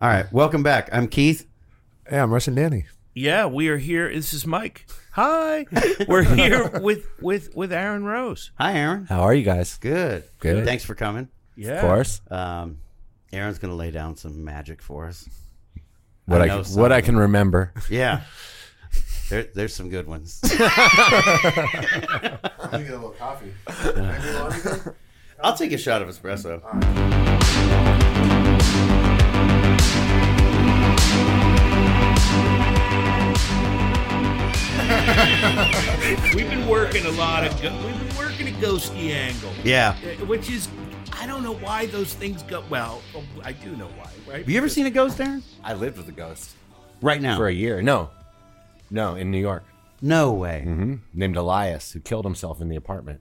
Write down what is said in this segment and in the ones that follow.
All right, welcome back. I'm Keith. Hey, I'm Russian Danny. Yeah, we are here. This is Mike. Hi. We're here with with with Aaron Rose. Hi, Aaron. How are you guys? Good. Good. Thanks for coming. Yeah. Of course. Um, Aaron's gonna lay down some magic for us. What I I, know can, what I can remember. Yeah. There, there's some good ones. Let me get a little coffee. I'll take a shot of espresso. We've been working a lot of go- we've been working a ghosty angle. Yeah. Uh, Which is I don't know why those things go well, I do know why, right? Have you ever seen a ghost, Aaron? I lived with a ghost Right now. for a year. No, no, in New York. No way. hmm Named Elias, who killed himself in the apartment.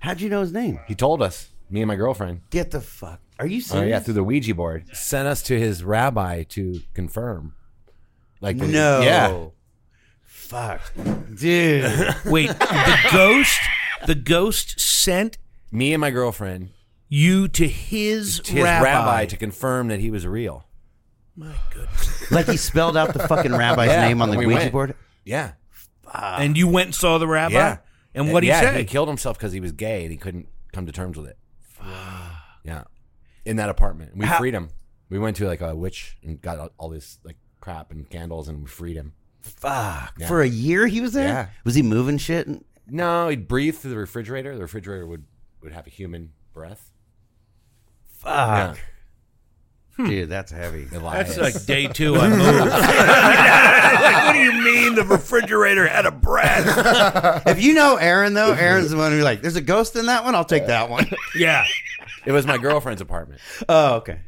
How'd you know his name? He told us, me and my girlfriend. Get the fuck. Are you Oh serious? yeah, through the Ouija board. Sent us to his rabbi to confirm. Like No. yeah. Fuck. Dude. Wait, the ghost the ghost sent Me and my girlfriend you to his, to his rabbi. to confirm that he was real. My goodness. like he spelled out the fucking rabbi's Yeah, name on the we Ouija went. board? Yeah. and you went and saw the rabbi? Yeah. And what he yeah, say? He killed himself because he was gay and he couldn't come to terms with it. Fuck. Yeah. In that apartment. We freed him. We went to like a witch and got all- all this like crap and candles and we freed him. Fuck. Yeah. For a year he was there? Yeah. Was he moving shit? No, he'd breathe through the refrigerator. The refrigerator would, would have a human breath. Fuck. Yeah. Hmm. Dude, that's heavy. Elias. That's like day two on move. like, what do you mean the refrigerator had a breath? if you know Aaron though, Aaron's the one who's like, "There's a ghost in that one. I'll take that one." Yeah. it was my girlfriend's apartment. oh, okay.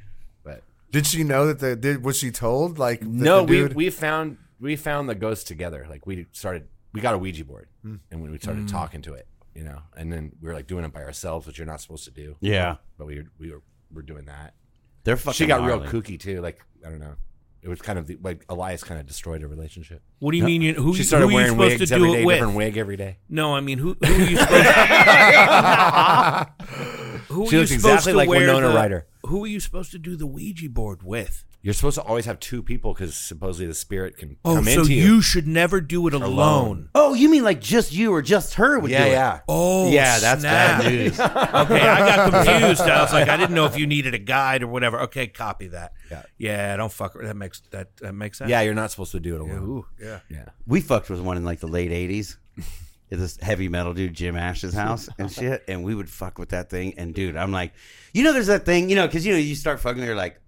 But Did she know that the did was she told like that no, the we dude, we found we found the ghost together. Like we started, we got a Ouija board, Hmm. and we started talking to it, you know. And then we were like doing it by ourselves, which you're not supposed to do. Yeah, But we we were we're doing that. they're fucking. she got real kooky too. Like I don't know. It was kind of the, like Elias kind of destroyed a relationship. What do you mean? You, who, She started who are you wearing supposed wigs to do day, different wig every day. No, I mean, who, who are you supposed who She are you looks supposed exactly to like wear Winona the- Ryder. Who are you supposed to do the Ouija board with? You're supposed to always have two people because supposedly the spirit can Oh, come so into you. you. should never do it alone. Alone. Oh, you mean like just you or just her would Yeah, do it? yeah. Oh, Yeah, that's snap. bad news. okay, I got confused. I was like, I didn't know if you needed a guide or whatever. Okay, copy that. Yeah. yeah. Don't fuck. That makes that, that makes sense. Yeah, you're not supposed to do it alone. Ooh, yeah. Yeah. we fucked with one in like the late '80s. At this heavy metal dude Jim Ash's house and shit, and we would fuck with that thing. And dude, I'm like, you know, there's that thing, you know, because you know you start fucking, you're like,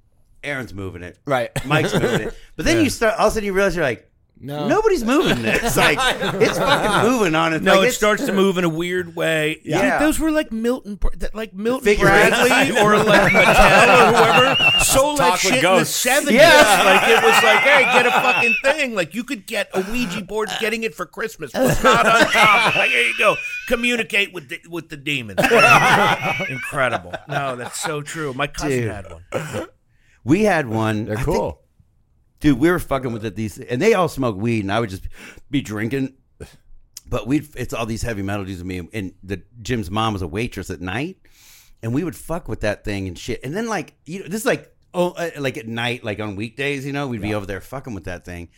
Aaron's moving it, Right. Mike's moving it, but then you start all of a sudden you realize you're like, No. nobody's moving this. Like it's fucking moving on it. No, like, it it's- starts to move in a weird way. Yeah. Dude, those were like Milton, that- like Milton Figure Bradley or like Mattel or whoever sold that Talk with shit in the ghosts. seventies. Yeah. Like it was like, hey, get a fucking thing. Like you could get a Ouija board, getting it for Christmas. What's not on top? Like here you go, communicate with the, with the demons. Incredible. No, that's so true. My cousin Dude. had one. We had one. They're I think- cool. dude. We were fucking with it. These and they all smoke weed, and I would just be drinking. But we, would it's all these heavy metal dudes with me, and the Jim's mom was a waitress at night, and we would fuck with that thing and shit. And then like you know, this is like oh, uh, like at night, like on weekdays, you know, we'd be over there fucking with that thing,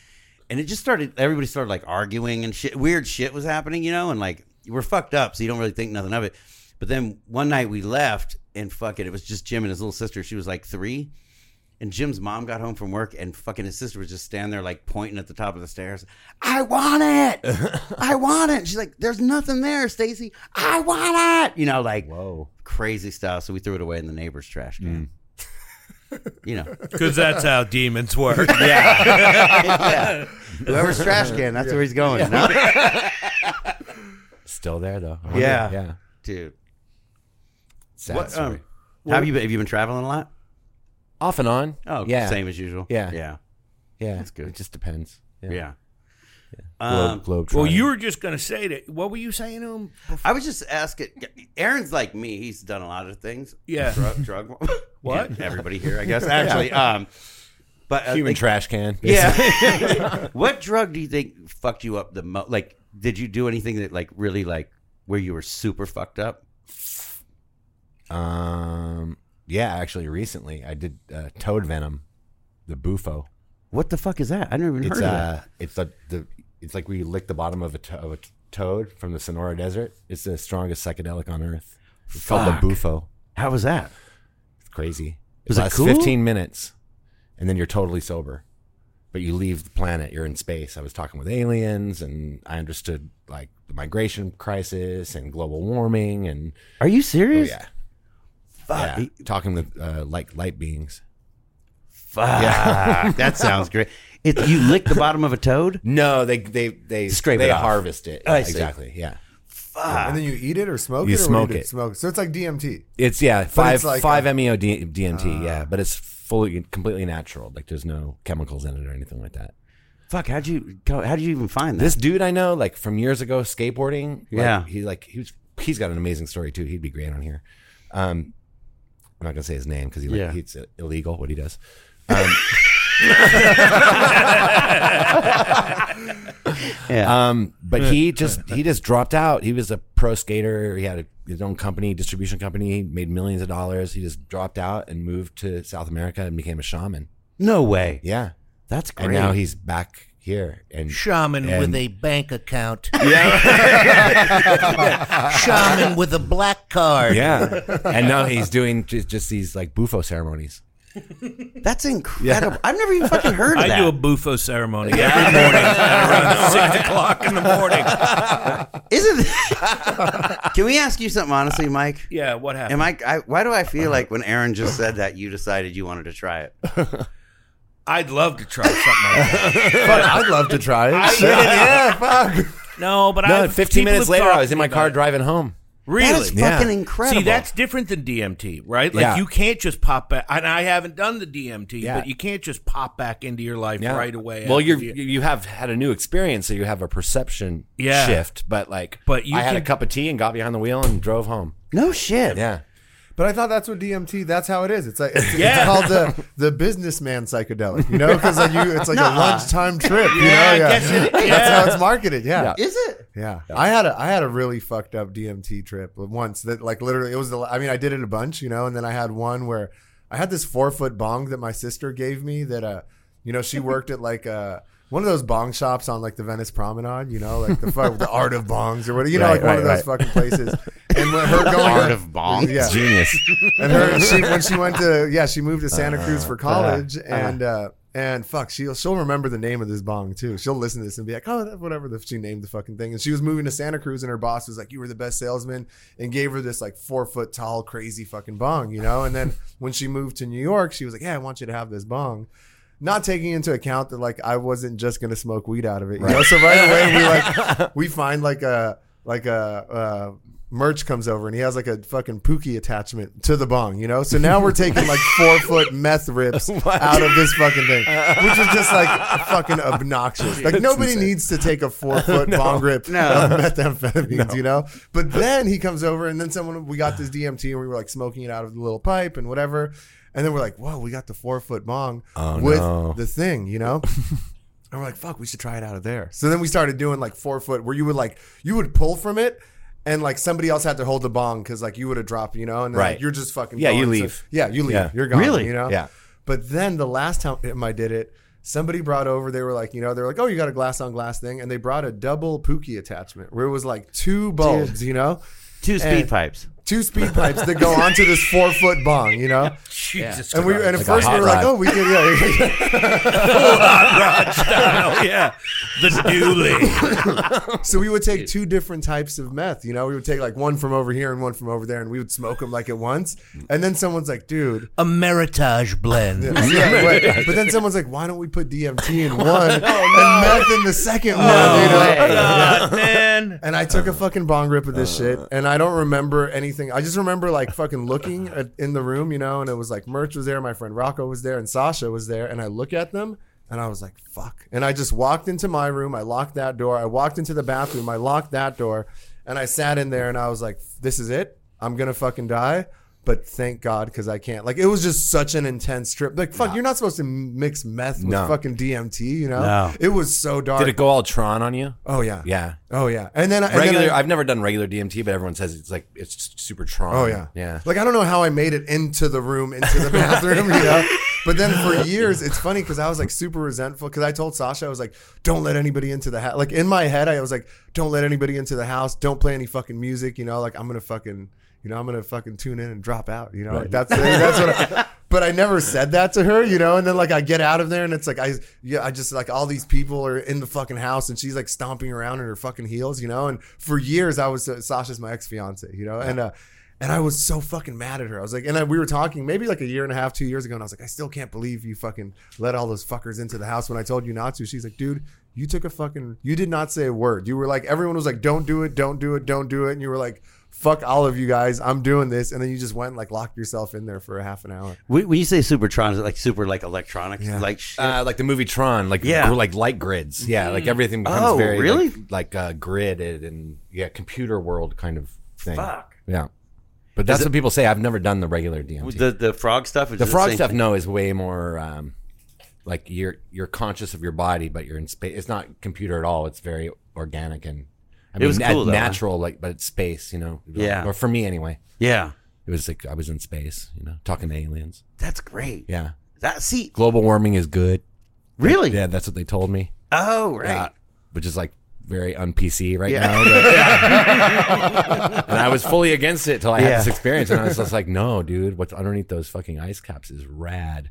and it just started. Everybody started like arguing and shit. Weird shit was happening, you know, and like we're fucked up, so you don't really think nothing of it. But then one night we left, and fuck it, it was just Jim and his little sister. She was like three. And Jim's mom got home from work, and fucking his sister was just standing there, like pointing at the top of the stairs. I want it. I want it. She's like, "There's nothing there, Stacy. I want it." You know, like Whoa. crazy stuff. So we threw it away in the neighbor's trash can. You know, Because that's how demons work. yeah. Whoever's trash can, that's where he's going. you know? Still there though. Yeah. Yeah. dude. Sad What, story. um, have you been, have you been traveling a lot? Off and on. Oh, yeah. same as usual. Yeah. yeah, Yeah. That's good. It just depends. yeah. Globe, Um, globe well, you were just going to say that. What were you saying to him? before? I was just asking. Aaron's like me. He's done a lot of things. Yeah. drug, drug. What? Yeah, everybody here, I guess. Actually, um, but uh, human like, trash can. Yeah. what drug do you think fucked you up the most? Like, did you do anything that like really like where you were super fucked up? Um. Yeah. Actually, recently I did uh, toad venom. the bufo. What the fuck is that? I never even It's heard of uh, that. it's the, the it's like we lick the bottom of a, to- of a toad from the Sonora Desert. It's the strongest psychedelic on earth. It's called the bufo. How was that? It's crazy. Was it lasts cool? 15 minutes, and then you're totally sober. But you leave the planet. You're in space. I was talking with aliens, and I understood like the migration crisis and global warming, and Are you oh serious? yeah, Fuck. yeah. talking with uh, like light beings. Fuck. that sounds great. It, you lick the bottom of a toad? No, they they they Scrape they it off. harvest it. I see. exactly. Yeah, Fuck. and then you eat it or smoke You it. or what smoke do you do? it. Smoke. So it's like DMT. it's yeah five it's like five a- meo D- DMT. yeah, but it's fully completely natural. Like there's no chemicals in it or anything like that. Fuck. How'd you go? How'd you even find that? This dude I know, like from years ago, skateboarding. like, Yeah. he like he was. He's got an amazing story too. He'd be great on here. Um, I'm not gonna say his name because he like, Yeah. he's illegal what he does. Um, yeah. um, but he just he just dropped out. He was a pro skater. He had a, his own company, distribution company. He made millions of dollars. He just dropped out and moved to South America and became a shaman. no way. Yeah, That's great. and now he's back here and Shaman And- with a bank account. Shaman with a black card. yeah, and now he's doing just, just these like bufo ceremonies. That's incredible. I've never even fucking heard of it. I that. do a bufo ceremony every morning around six o'clock in the morning. Isn't? Can we ask you something honestly, Mike? Yeah, what happened? Am I, I? Why do I feel like when Aaron just said that, you decided you wanted to try it? I'd love to try something like that. But I'd love to try it. Shit, yeah, fuck. No, but No, I 15 minutes later, I was in my car driving home. Really? That is Yeah. fucking incredible. See, that's different than DMT, right? Like Yeah. you can't just pop back. And I haven't done the DMT, Yeah. but you can't just pop back into your life right away. Well, after you're, the- you have had a new experience, so you have a perception Yeah. shift. But like, But you I had a can- cup of tea and got behind the wheel and drove home. no shit. Yeah, But I thought that's what DMT. That's how it is. It's like it's, Yeah. it's called the the businessman psychedelic. You know, because like you, it's like a Nuh-uh. lunchtime trip. You Yeah, know, I yeah. guess it- That's yeah. how it's marketed. Yeah. Is it? Yeah, I had a I had a really fucked up DMT trip once. That like literally, it was the. I mean, I did it a bunch, you know, and then I had one where I had this four foot bong that my sister gave me. That uh, you know, she worked at like uh one of those bong shops on like the Venice Promenade. You know, like the the art of bongs or whatever. You know, Right, like one of right, those fucking places. And when her going Art of bongs? yeah, genius. and her she when she went to yeah she moved to Santa Cruz Uh-huh. for college and uh and fuck she'll she'll remember the name of this bong too she'll listen to this and be like oh that- whatever the, she named the fucking thing and she was moving to Santa Cruz and her boss was like you were the best salesman and gave her this like four foot tall crazy fucking bong you know and then when she moved to New York she was like yeah I want you to have this bong not taking into account that like I wasn't just gonna smoke weed out of it you know so right away we like we find like a like a uh merch comes over and he has like a fucking pookie attachment to the bong, you know? So now we're taking like four foot meth rips out of this fucking thing, which is just like fucking obnoxious. Like nobody needs to take a four foot bong rip No. of methamphetamines, you know? But then he comes over and then someone, we got this DMT and we were like smoking it out of the little pipe and whatever. And then we're like, whoa, we got the four foot bong Oh, with no. the thing, you know? And we're like, fuck, we should try it out of there. So then we started doing like four foot where you would like, you would pull from it and like somebody else had to hold the bong because like you would have dropped, you know? And then, like, Right. you're just fucking Yeah, you going. So- leave. yeah, you leave. Yeah. You're gone. Really? You know? Yeah. But then the last time I did it, somebody brought over, they were like, you know, they're like, oh, you got a glass on glass thing. And they brought a double pookie attachment where it was like two bulbs, you know? Two speed And- pipes. Two speed pipes that go onto this four foot bong, you know? Jesus And we and at Christ. first we hot were like, rod. oh, we could, yeah. hot rod style, yeah. The dually. So we would take two different types of meth. You know, we would take like one from over here and one from over there, and we would smoke them like at once. And then someone's like, "Dude." A Meritage blend. Yeah, but, but then someone's like, "Why don't we put DMT in oh, one and meth in the second one?" you know? way. God, man. And I took a fucking bong rip of this uh. shit, and I don't remember anything. I just remember like fucking looking at, in the room, you know, and it was like Merch was there, my friend Rocco was there, and Sasha was there, and I look at them. And I was like, fuck. And I just walked into my room. I locked that door. I walked into the bathroom. I locked that door. And I sat in there and I was like, this is it. I'm going to fucking die. But thank God because I can't. Like, it was just such an intense trip. Like, fuck, you're not supposed to mix meth with No. fucking DMT, you know? No. It was so dark. Did it go all Tron on you? oh, yeah. Yeah. Oh, yeah. And then, and then Regular. I- I've never done regular DMT, but everyone says it's like it's super Tron. Oh yeah, yeah. Like I don't know how I made it into the room, into the bathroom, you know. But then for years, it's funny because I was like super resentful because I told Sasha I was like, "Don't let anybody into the house." Like in my head, I was like, "Don't let anybody into the house. Don't play any fucking music." You know, like I'm gonna fucking, you know, I'm gonna fucking tune in and drop out. You know, like that's that's what. I, but I never said that to her. You know, and then like I get out of there and it's like I yeah I just like all these people are in the fucking house and she's like stomping around in her fucking heels. You know, and for years I was uh, Sasha's my ex fiance. You know, and. uh and I was so fucking mad at her. I was like, and I, we were talking maybe like a year and a half, two years ago, and I was like, I still can't believe you fucking let all those fuckers into the house when I told you not to. She's like, dude, you took a fucking, you did not say a word. You were like, everyone was like, don't do it, don't do it, don't do it, and you were like, fuck all of you guys, I'm doing this, and then you just went and like locked yourself in there for a half an hour. When when you say Supertron, is it like super like electronics, Yeah. like shit? Uh, like the movie Tron, like Yeah. gr- like light grids. Yeah, like everything becomes Oh, very really? like, like uh, gridded and yeah, computer world kind of thing. Fuck. Yeah, but that's what people say. I've never done the regular DMT. the the frog stuff. Is the frog same stuff, thing? no, is way more um, like you're you're conscious of your body, but you're in space. It's not computer at all. It's very organic and I mean, was nat- cool, though, huh? natural, like but it's space. You know, Yeah. Or for me anyway, Yeah, it was like I was in space. You know, talking to aliens. that's great. Yeah, That see, global warming is good. really? Yeah, that's what they told me. Oh, right. Yeah, which is like very un PC right Yeah. now. but- and I was fully against it till I Yeah. had this experience, and I was just like, "No, dude, what's underneath those fucking ice caps is rad,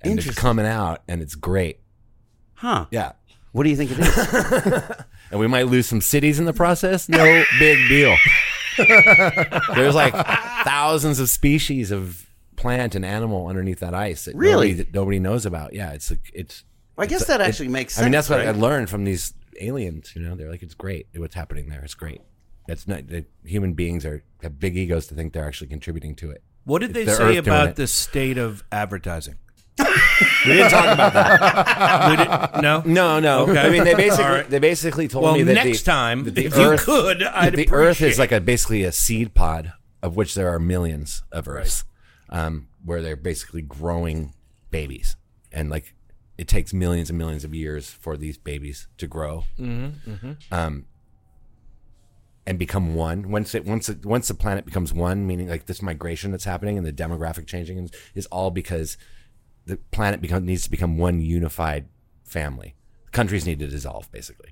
and it's coming out, and it's great." Huh? Yeah, What do you think it is? and we might lose some cities in the process. No big deal. There's like thousands of species of plant and animal underneath that ice that Really? nobody, that nobody knows about. Yeah, it's like it's. Well, I guess that actually makes sense. I mean, that's what I learned from these aliens. You know, they're like, it's great what's happening there. It's great. That's not the human beings are have big egos to think they're actually contributing to it. What did they the say Earth doing about it. the state of advertising? We didn't talk about that. We didn't- no, No, no. Okay. I mean, they basically All right. they basically told Well, me that next the, time, that the if you could, I'd the Earth is like a basically a seed pod of which there are millions of Earths, um, where they're basically growing babies, and like it takes millions and millions of years for these babies to grow, um, and become one. Once it once it, once the planet becomes one, meaning like this migration that's happening and the demographic changing is, is all because the planet become, needs to become one unified family. Countries need to dissolve, basically.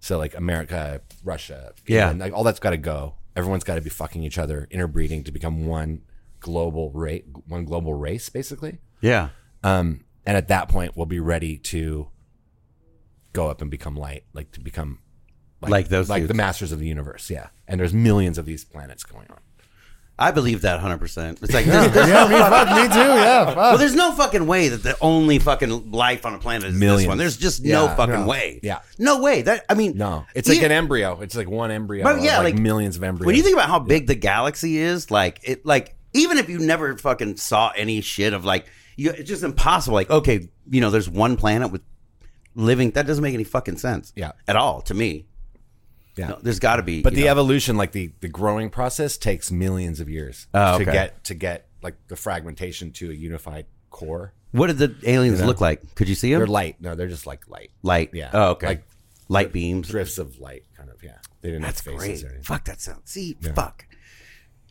So like America, Russia, Yeah. England, like all that's got to go. Everyone's got to be fucking each other, interbreeding to become one global race, one global race, basically. Yeah. Um, and at that point, we'll be ready to go up and become light, like to become Like those like dudes. the masters of the universe. Yeah, and there's millions of these planets going on. I believe that 100%. It's like, there's, there's, Yeah, me, fuck, me too. Yeah, fuck. well, there's no fucking way that the only fucking life on the planet is this one. There's just no fucking no. way. Yeah. No way. That I mean, No, it's like Yeah. an embryo. It's like one embryo. But yeah, like, like, millions of embryos. When you think about how big the galaxy is, like it, like even if you never fucking saw any shit of like, you, it's just impossible. Like, okay, you know, there's one planet with living. That doesn't make any fucking sense. Yeah. at all to me. Yeah. No, there's got to be. But the know- evolution, like the the growing process, takes millions of years Oh, to get to get like the fragmentation to a unified core. what did the aliens know? look like? Could you see them? They're light. No, they're just like light. light. Yeah. Oh, okay. Like light beams. drifts of light, kind of. Yeah. They didn't That's have faces great. or anything. Fuck that sound. See, fuck.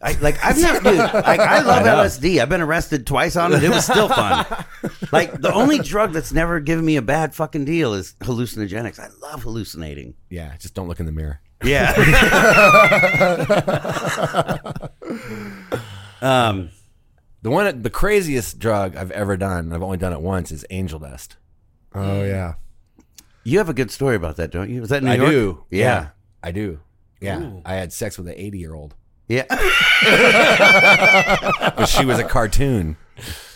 I like I've never dude, like I love LSD. I've been arrested twice on it. It was still fun. like the only drug that's never given me a bad fucking deal is hallucinogenics. I love hallucinating. Yeah. Just don't look in the mirror. Yeah. um The one, the craziest drug I've ever done, and I've only done it once, is angel dust. oh yeah. you have a good story about that, don't you? Was that in New I York? do. Yeah. I do. Yeah. I had sex with an 80 year old. Yeah. But she was a cartoon.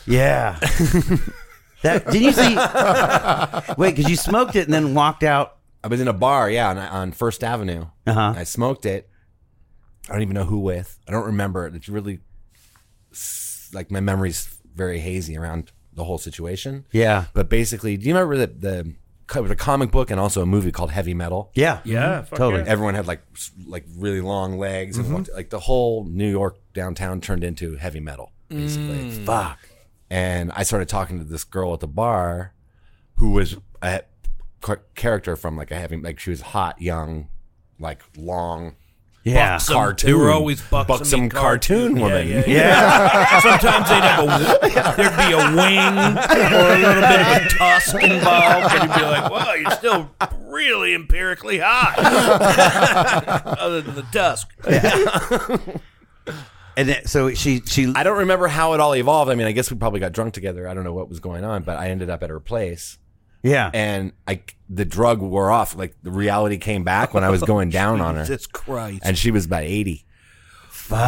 Yeah. that did you see Wait, cuz you smoked it and then walked out. I was in a bar, yeah, on, on First Avenue. Uh-huh. I smoked it. I don't even know who with. I don't remember it. It's really like my memory's very hazy around the whole situation. Yeah. But basically, do you remember the the there was a comic book and also a movie called Heavy Metal? Yeah. Yeah, mm-hmm. fuck Totally. yeah. Everyone had like like really long legs and mm-hmm. walked, like the whole New York downtown turned into heavy metal basically. Mm. Fuck. and I started talking to this girl at the bar, who was a character from like a heavy, like she was hot, young, like long, Yeah. buxom, Cartoon. They were always buxom, Buxom cartoon Yeah, woman. Yeah, yeah. Sometimes they'd have a there'd be a wing or a little bit of a tusk involved, and you'd be like, "Well, you're still really empirically high." Other than the tusk. And then, so she she I don't remember how it all evolved. I mean, I guess we probably got drunk together. I don't know what was going on, but I ended up at her place, yeah. and I the drug wore off. Like the reality came back when I was going oh, down on her, Jesus Christ. and she was about eighty. Fuck.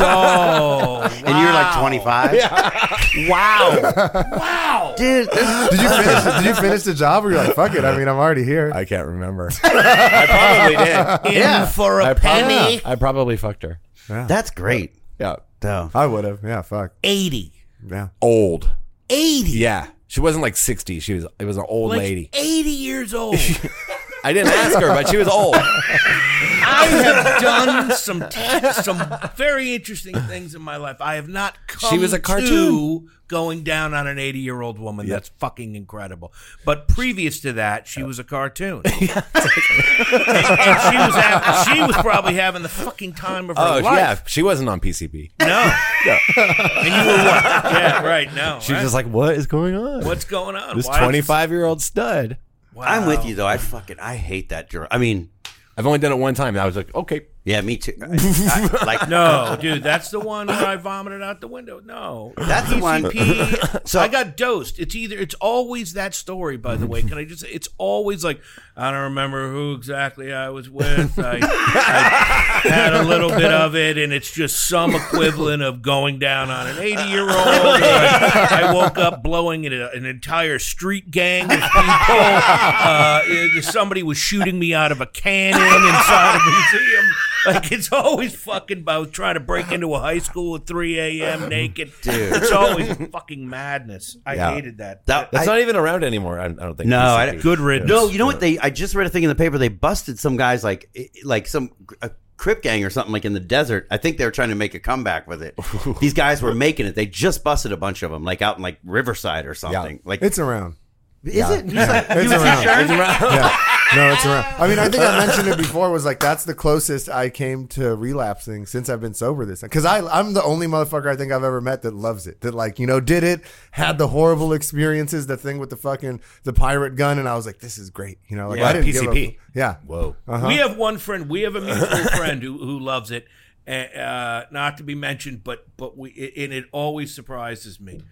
oh, and you were like 25. wow. wow. Dude, Did you finish? did you finish the job? Or you're like, fuck it. I mean, I'm already here. I can't remember. I probably did. In Yeah. for a I penny. probably, I probably fucked her. that's great. Yeah, Though. I would have. Yeah. Fuck. 80. Yeah. old. 80. Yeah, she wasn't like sixty. She was. It was an old Like lady. 80 years old. I didn't ask her, but she was old. I have done some some very interesting things in my life. I have not come She was a to cartoon. going down on an 80 year old woman. That's fucking incredible. But previous to that, she was a cartoon. and, and she was hav- she was probably having the fucking time of her Oh life. yeah, she wasn't on PCP. No. And you were what? Yeah, right. No. She right? was just like, "What is going on?" What's going on? this Why- twenty-five-year-old stud. Wow. I'm with you though. I fucking I hate that drug. I mean, I've only done it one time. And I was like, "Okay." yeah, me too. I- I- like No, dude, that's the one where I vomited out the window. No, That's the one- PCP. So- I got dosed. It's either. It's always that story. By the way, can I just? say It's always like I don't remember who exactly I was with. I, I had a little bit of it, and it's just some equivalent of going down on an eighty-year-old. I, I woke up blowing an, an entire street gang of people. Uh, somebody was shooting me out of a cannon inside a museum. Like it's always fucking about trying to break into a high school at 3 a.m. naked. Dude. It's always fucking madness. I Yeah. hated that. that, That's I- not even around anymore. I, I don't think. No, I PCP. don't- Good riddance. No, you know what? They I just read a thing in the paper. They busted some guys like like some a Crip gang or something like in the desert. I think they were trying to make a comeback with it. These guys were making it. They just busted a bunch of them, like out in like Riverside or something. Like, It's around. is it? You said- It's around. It's Yeah. No, it's around. I mean, I think I mentioned it before. Was like that's the closest I came to relapsing since I've been sober. This time. because I I'm the only motherfucker I think I've ever met that loves it. That like you know did it, had the horrible experiences, the thing with the fucking the pirate gun, and I was like, this is great. You know, like Yeah, I didn't give PCP. a, yeah. Whoa. We have one friend. We have a mutual friend who, who loves it. Uh, not to be mentioned, but but we and it always surprises me.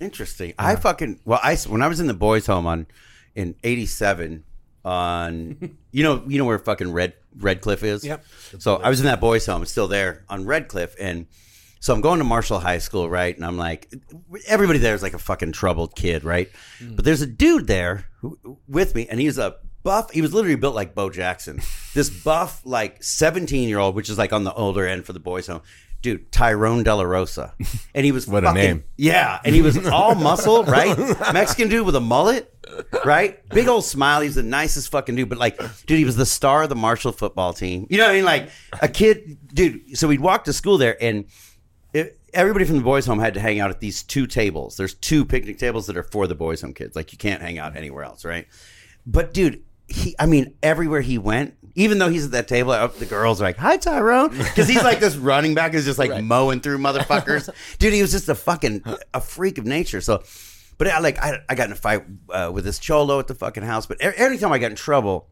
Interesting. I fucking well, I when I was in the boys' home on in '87 on you know you know where fucking Red Red Cliff is. Yep. So I was in that boys' home, it's still there on Red Cliff, and so I'm going to Marshall High School, right? And I'm like, everybody there is like a fucking troubled kid, right? Hmm. But there's a dude there who, with me, and he's a buff. He was literally built like Bo Jackson. This buff, like 17 year old, which is like on the older end for the boys' home. Dude, Tyrone De La Rosa, and he was What a fucking- name. yeah, and he was all muscle, right? Mexican dude with a mullet, right? Big old smile. He's the nicest fucking dude. But like, dude, he was the star of the Marshall football team. You know what I mean? Like a kid, dude. So we'd walk to school there, and it, everybody from the boys' home had to hang out at these two tables. There's two picnic tables that are for the boys' home kids. Like you can't hang out anywhere else, right? But dude, he, I mean, everywhere he went, even though he's at that table, uh, the girls are like, "Hi, Tyrone," because he's like this running back is just like mowing through motherfuckers. dude, he was just a fucking a freak of nature. So, but I like I, I got in a fight uh, with this cholo at the fucking house. But every, every time I got in trouble,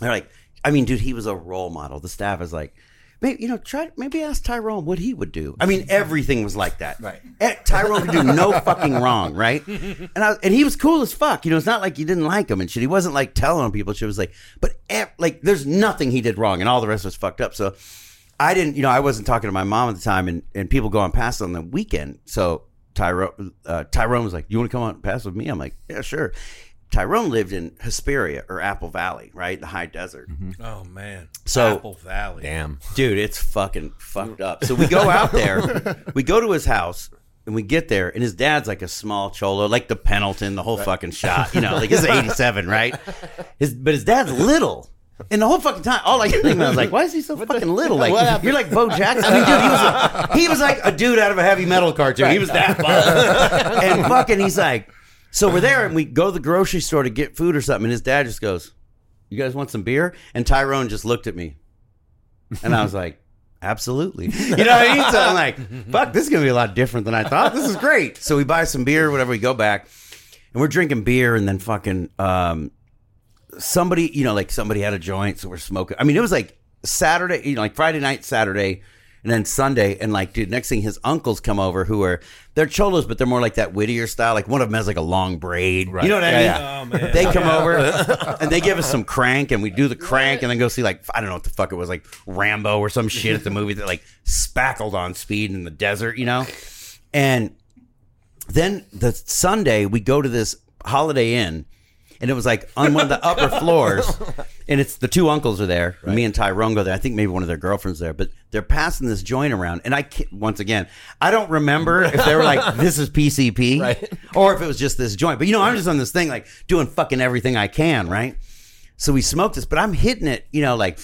they're like, I mean, dude, he was a role model. The staff is like, maybe you know, try maybe ask Tyrone what he would do. I mean, everything was like that. Right. Eh, Tyrone could do no fucking wrong, right? And I and he was cool as fuck. You know, it's not like you didn't like him and shit. He wasn't like telling on people. She was like, but eh, like, there's nothing he did wrong, and all the rest was fucked up. So. I didn't, you know, I wasn't talking to my mom at the time, and, and people go on past on the weekend. So Tyrone, uh, Tyrone was like, "You want to come on pass with me?" I'm like, "Yeah, sure." Tyrone lived in Hesperia or Apple Valley, right, the high desert. Oh man, So- Apple Valley. Damn. Dude, it's fucking fucked up. So we go out there, we go to his house, and we get there, and his dad's like a small cholo, like the Pendleton, the whole fucking shot, you know, like this is '87, right? His, but his dad's little. And the whole fucking time, all I could think about was like, why is he so fucking little? Like, you're like Bo Jackson. I mean, dude, he was, a, he was like a dude out of a heavy metal cartoon. He was that buff. and fucking, he's like, so we're there, and we go to the grocery store to get food or something, and his dad just goes, You guys want some beer? And Tyrone just looked at me, and I was like, absolutely. You know what I mean? So I'm like, fuck, this is gonna be a lot different than I thought. This is great. So we buy some beer, whatever. We go back, and we're drinking beer, and then fucking um, somebody, you know, like somebody had a joint, so we're smoking. I mean, it was like Saturday, you know, like Friday night, Saturday, and then Sunday, and like, dude, next thing his uncles come over who are they're cholos, but they're more like that Whittier style. Like one of them has like a long braid. Right. You know what I mean? Yeah, Oh. They come over and they give us some crank, and we do the crank, and then go see like I don't know what the fuck it was, like Rambo or some shit at the movie that like spackled on speed in the desert, you know. And then the Sunday we go to this Holiday Inn, and it was like on one of the upper floors, and it's the two uncles are there. Me and Tyrone go there. I think maybe one of their girlfriends there, but they're passing this joint around, and I can't, once again I don't remember if they were like this is PCP Right. or if it was just this joint. But you know I'm just on this thing like doing fucking everything I can, right? So we smoked this, but I'm hitting it, you know, like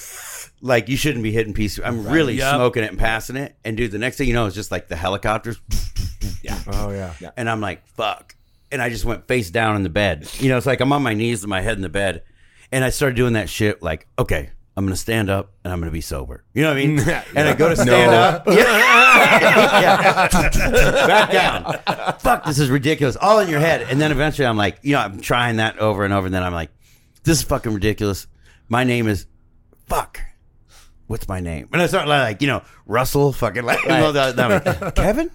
like you shouldn't be hitting PC. I'm really Yep. smoking it and passing it, and dude, the next thing you know, it's just like the helicopters. yeah. Oh yeah. And I'm like, fuck. And I just went face down in the bed. You know, it's like I'm on my knees with my head in the bed. And I started doing that shit like, okay, I'm going to stand up and I'm going to be sober. You know what I mean? And I go to stand up. Yeah. Yeah. Back down. Fuck, this is ridiculous. All in your head. And then eventually I'm like, you know, I'm trying that over and over. And then I'm like, this is fucking ridiculous. My name is, fuck. What's my name? And I start like, you know, Russell, fucking like, you know, that- that one. Kevin?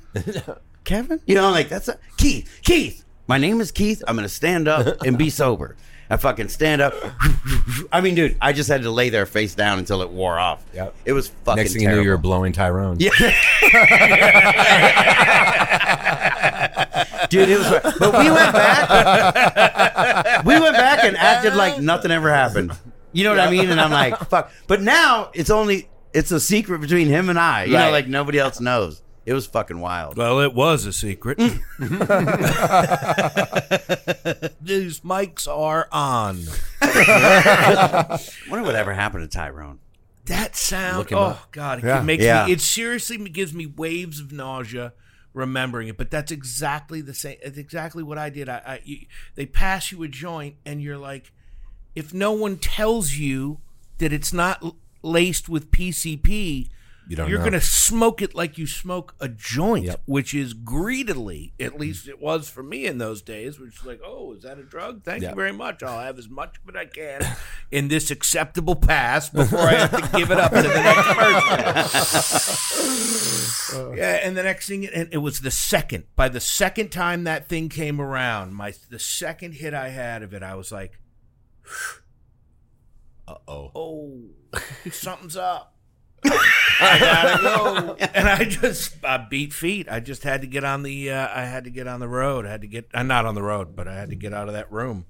Kevin? You know, like that's a, Keith. Keith. My name is Keith. I'm gonna stand up and be sober. I fucking stand up. I mean, dude, I just had to lay there face down until it wore off. Yep. It was fucking Next thing terrible. you knew, you were blowing Tyrone. Yeah. Dude, it was. But we went back. We went back and acted like nothing ever happened. You know what I mean? And I'm like, fuck. But now it's only it's a secret between him and I. You know, like nobody else knows. It was fucking wild. Well, it was a secret. These mics are on. I wonder what ever happened to Tyrone. That sound. Look him Oh up. God, it Yeah. makes Yeah. me. It seriously gives me waves of nausea remembering it. But that's exactly the same. It's exactly what I did. I, I you, they pass you a joint, and you're like, if no one tells you that it's not l- laced with PCP. You don't You're gonna smoke it like you smoke a joint, Yep. which is greedily. At least it was for me in those days. Which is like, oh, is that a drug? Thank Yeah. you very much. I'll have as much of it I can in this acceptable pass before I have to give it up to the next person. yeah, and the next thing, and it was the second. By the second time that thing came around, my the second hit I had of it, I was like, Uh oh. oh, something's up. I gotta go, and I just I beat feet. I just had to get on the uh, I had to get on the road. I had to get uh, not on the road, but I had to get out of that room.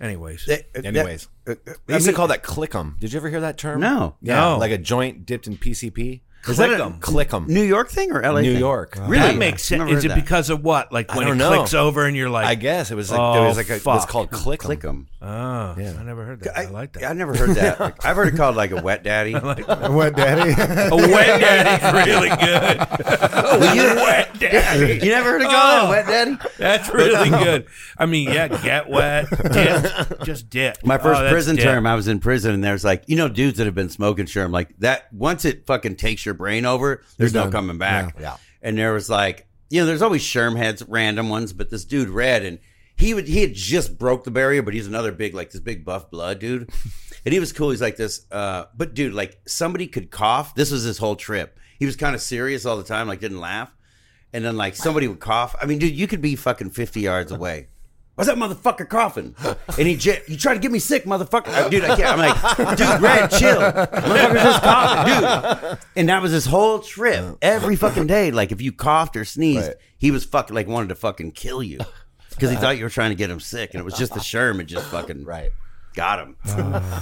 Anyways, Anyways, uh, they used to call that clickum. Did you ever hear that term? No. Yeah, No. like a joint dipped in PCP. Is that a- Clickum. Clickum. New York thing or LA? New thing? York. Really? that makes sense. Never Is heard it that. because of what? Like I when it don't know. clicks over and you're like, I guess it was like Oh, there was like a it's oh, fuck. called clickum. click them? oh, Yeah. I never heard that. I, like that. I never heard that. Like, I've heard it called like a wet daddy. What, daddy? a wet daddy's really good. a wet daddy. you never heard it called Oh. a wet oh, daddy? That's really good. I mean, yeah, get wet, dip, just dip. My oh, first Oh, prison dip. term, I was in prison, and there's like, you know, dudes that have been smoking sherm, like that. Once it fucking takes your brain over, there's You're no done. coming back. Yeah. And there was like, you know, there's always sherm heads, random ones, but this dude read, and he would he had just broke the barrier, but he's another big like this big buff blood dude, and he was cool. He's like this, uh, but dude, like somebody could cough. This was his whole trip. He was kind of serious all the time, like didn't laugh, and then like somebody would cough. I mean, dude, you could be fucking fifty yards away. Why's that motherfucker coughing? And he, j- you try to get me sick, motherfucker. Uh, dude, I can't. I'm like, dude, Red, chill. Motherfucker's just coughing, dude. And that was his whole trip. Every fucking day, like if you coughed or sneezed, Right. he was fucking like wanted to fucking kill you because he thought you were trying to get him sick, and it was just the Sherm. It just fucking Right. got him.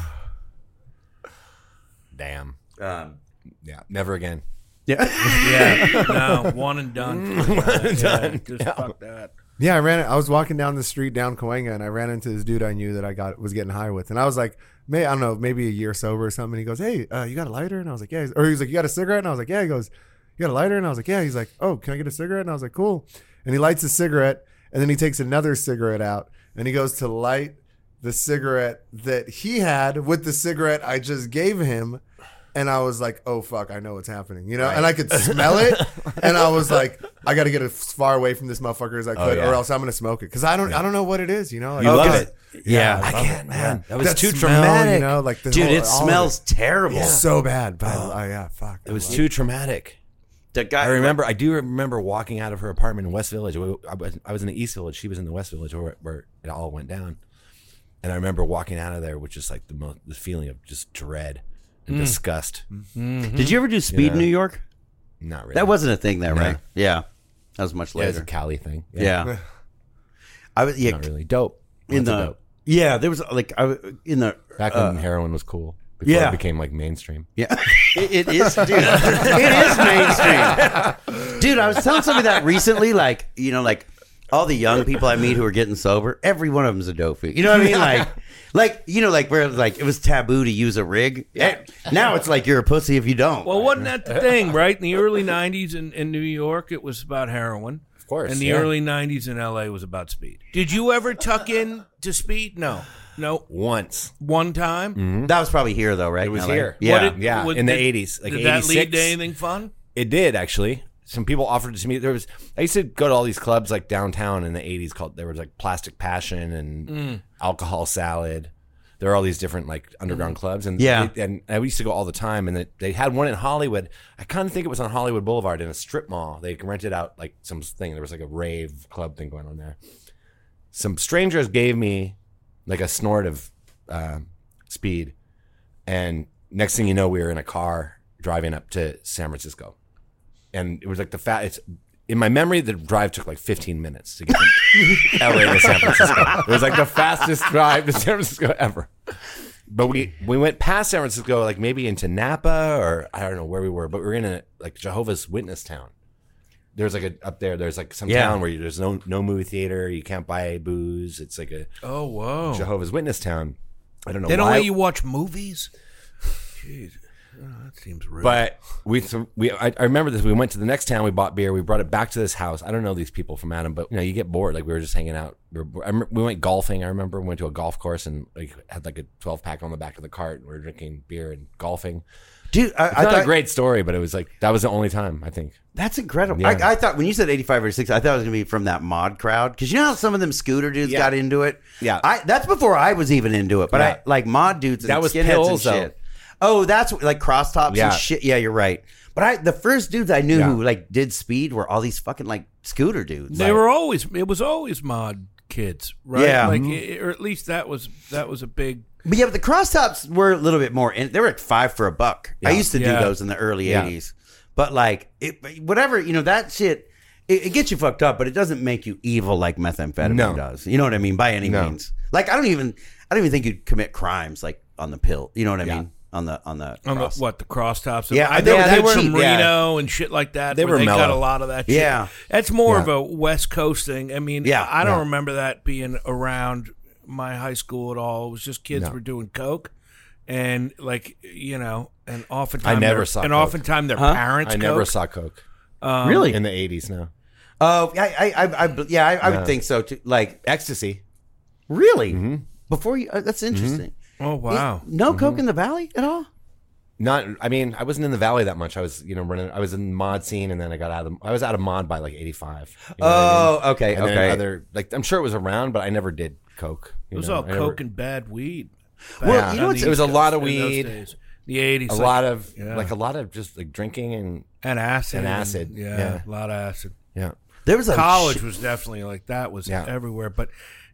Damn. Um, Yeah. Never again. yeah. Yeah, no, one and done. One and done. just fuck that. Yeah, I ran. I was walking down the street down Cahuenga, and I ran into this dude I knew that I got was getting high with, and I was like, "May I don't know, maybe a year sober or something." And he goes, "Hey, uh, you got a lighter?" And I was like, "Yeah." Or he was like, "You got a cigarette?" And I was like, "Yeah." He goes, "You got a lighter?" And I was like, "Yeah." He's like, "Oh, can I get a cigarette?" And I was like, "Cool." And he lights a cigarette, and then he takes another cigarette out, and he goes to light the cigarette that he had with the cigarette I just gave him. And I was like, oh, fuck, I know what's happening. You know? And I could smell it. and I was like, I got to get as far away from this motherfucker as I oh, could, yeah. or else I'm going to smoke it. Because I don't, I don't know what it is, you know? Like, You love because- it. Yeah. I I can't, it, man. yeah. That was too smell, traumatic. You know, like the Dude, whole- it all of smells terrible. It's so bad. But oh, uh, yeah, fuck. It was too traumatic. The guy, I remember. I do remember walking out of her apartment in West Village. I was, I was in the East Village. She was in the West Village, where, where it all went down. And I remember walking out of there with just like the most, the feeling of just dread and disgust. Did you ever do speed in Yeah. New York? Not really. That wasn't a thing there, No. right? Yeah, that was much yeah, it was later. a Cali thing. yeah, I was yeah not really dope. in Lots the dope. yeah. There was like I in the back uh, when heroin was cool. Before yeah. it became like mainstream. Yeah, it, it is, dude. it is mainstream, dude. I was telling somebody that recently, like you know, like all the young people I meet who are getting sober, every one of them's a dopey. You know what I mean? Like, like you know, like where like it was taboo to use a rig. Eh, Now it's like you're a pussy if you don't. Well, wasn't that the thing, right? In the early '90s in, in New York, it was about heroin. Of course. In the yeah. early '90s in LA, was about speed. Did you ever tuck in to speed? No, no. once. One time. that was probably here though, right? It was LA? here. Yeah. What did- Yeah, what in the 80s, like did that lead to anything fun? It did actually. Some people offered it to me. There was I used to go to all these clubs like downtown in the '80s called there was like Plastic Passion and Mm. Alcohol Salad. There are all these different like underground clubs, and Yeah. they- and I used to go all the time. And they, they had one in Hollywood. I kind of think it was on Hollywood Boulevard in a strip mall. They rented out like some thing. There was like a rave club thing going on there. Some strangers gave me like a snort of uh, speed, and next thing you know, we were in a car driving up to San Francisco and it was like the fat. It's in my memory. The drive took like 15 minutes to get from LA to San Francisco. It was like the fastest drive to San Francisco ever. But we we went past San Francisco, like maybe into Napa or I don't know where we were, but we were in a like Jehovah's Witness town. There's like a up there. There's like some Yeah. town where you, there's no no movie theater. You can't buy booze. It's like a Oh, whoa. Jehovah's Witness town. I don't know They don't why. let you watch movies. Jeez, oh, that seems rude. But we, we, I, I remember this. We went to the next town. We bought beer. We brought it back to this house. I don't know these people from Adam, but you know, you get bored. Like we were just hanging out. We, were, I we went golfing. I remember we went to a golf course and like had like a twelve pack on the back of the cart. And we were drinking beer and golfing. dude. I, It's I not thought a great story, but it was like that was the only time I think. That's incredible. Yeah. I, I thought when you said 85 or 6, I thought it was going to be from that mod crowd. Because you know how some of them scooter dudes Yeah. got into it? Yeah. I, that's before I was even into it. But Right. I like mod dudes and That was skinheads pills, and though. Shit. Oh, that's like crosstops Yeah. and shit. Yeah, you're right. But I the first dudes I knew Yeah. who like did speed were all these fucking like scooter dudes. they were always. It was always mod kids, right? Yeah. Like, Mm-hmm. or at least that was that was a big. But yeah, but the crosstops were a little bit more. In, they were like five for a buck. I used to do those in the early Yeah. '80s. But like, it, whatever you know, that shit. It, it gets you fucked up, but it doesn't make you evil like methamphetamine No. does. You know what I mean? By any No. means. Like, I don't even. I don't even think you'd commit crimes like on the pill. You know what I Yeah. mean? On the on the On the, cross. what the crosstops? Yeah, I they- know they they were from cheap, Reno and shit like that. They where were they got mellow. a lot of that. Shit. Yeah. that's more Yeah. of a West Coast thing. I mean, Yeah, I don't yeah. remember that being around my high school at all. It was just kids No. were doing coke, and like you know, and oftentimes I never their- saw and coke. oftentimes their Huh? parents. I never coke. saw coke really? in the '80s. No Oh, I, I, I, I yeah, I, I would think so too. Like, ecstasy. really? Mm-hmm. Before you, uh, that's interesting. Oh wow! No Mm-hmm. coke in the valley at all. Not, I mean, I wasn't in the valley that much. I was, you know, running. I was in the mod scene, and then I got out of. The, I was out of mod by like '85. You know what I mean? Oh, okay, And okay. Other like I'm sure it was around, but I never did coke. It was know, all I never- coke and bad weed. Well, back you know on It was a lot of Coast in those weed. The eighties, a lot of yeah. like a lot of just like drinking and and acid, and acid, yeah, yeah. a lot of acid. yeah. There was a College sh- was definitely like that was Yeah. everywhere, but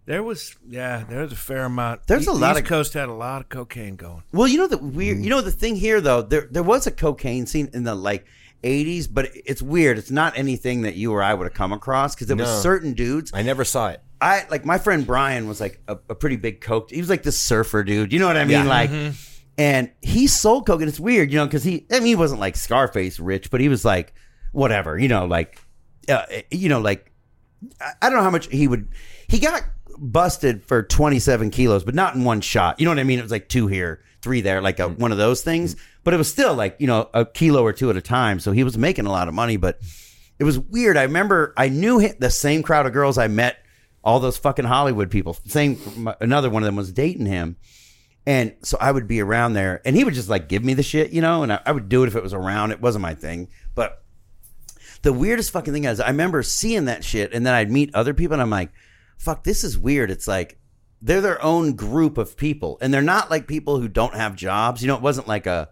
there was yeah, there was a fair amount. There's a The lot East of- Coast had a lot of cocaine going. Well, you know the weird. Mm-hmm. You know the thing here though. There there was a cocaine scene in the like '80s, but it's weird. It's not anything that you or I would have come across because there was No. certain dudes. I never saw it. I like my friend Brian was like a, a pretty big coke. He was like this surfer dude. You know what I mean? Yeah. Like, and he sold coke, and it's weird, you know, because he. I mean, he wasn't like Scarface rich, but he was like whatever, you know, like, uh, you know, like I I don't know how much he would. He got busted for 27 kilos, but not in one shot. You know what I mean? It was like two here, three there, like a, mm-hmm. one of those things. But it was still like you know a kilo or two at a time. So he was making a lot of money. But it was weird. I remember I knew him, the same crowd of girls I met all those fucking Hollywood people. Same, another one of them was dating him. And so I would be around there and he would just like give me the shit, you know, and I, I would do it if it was around. It wasn't my thing. But the weirdest fucking thing is I remember seeing that shit and then I'd meet other people and I'm like, fuck, this is weird. It's like they're their own group of people and they're not like people who don't have jobs. You know, it wasn't like a,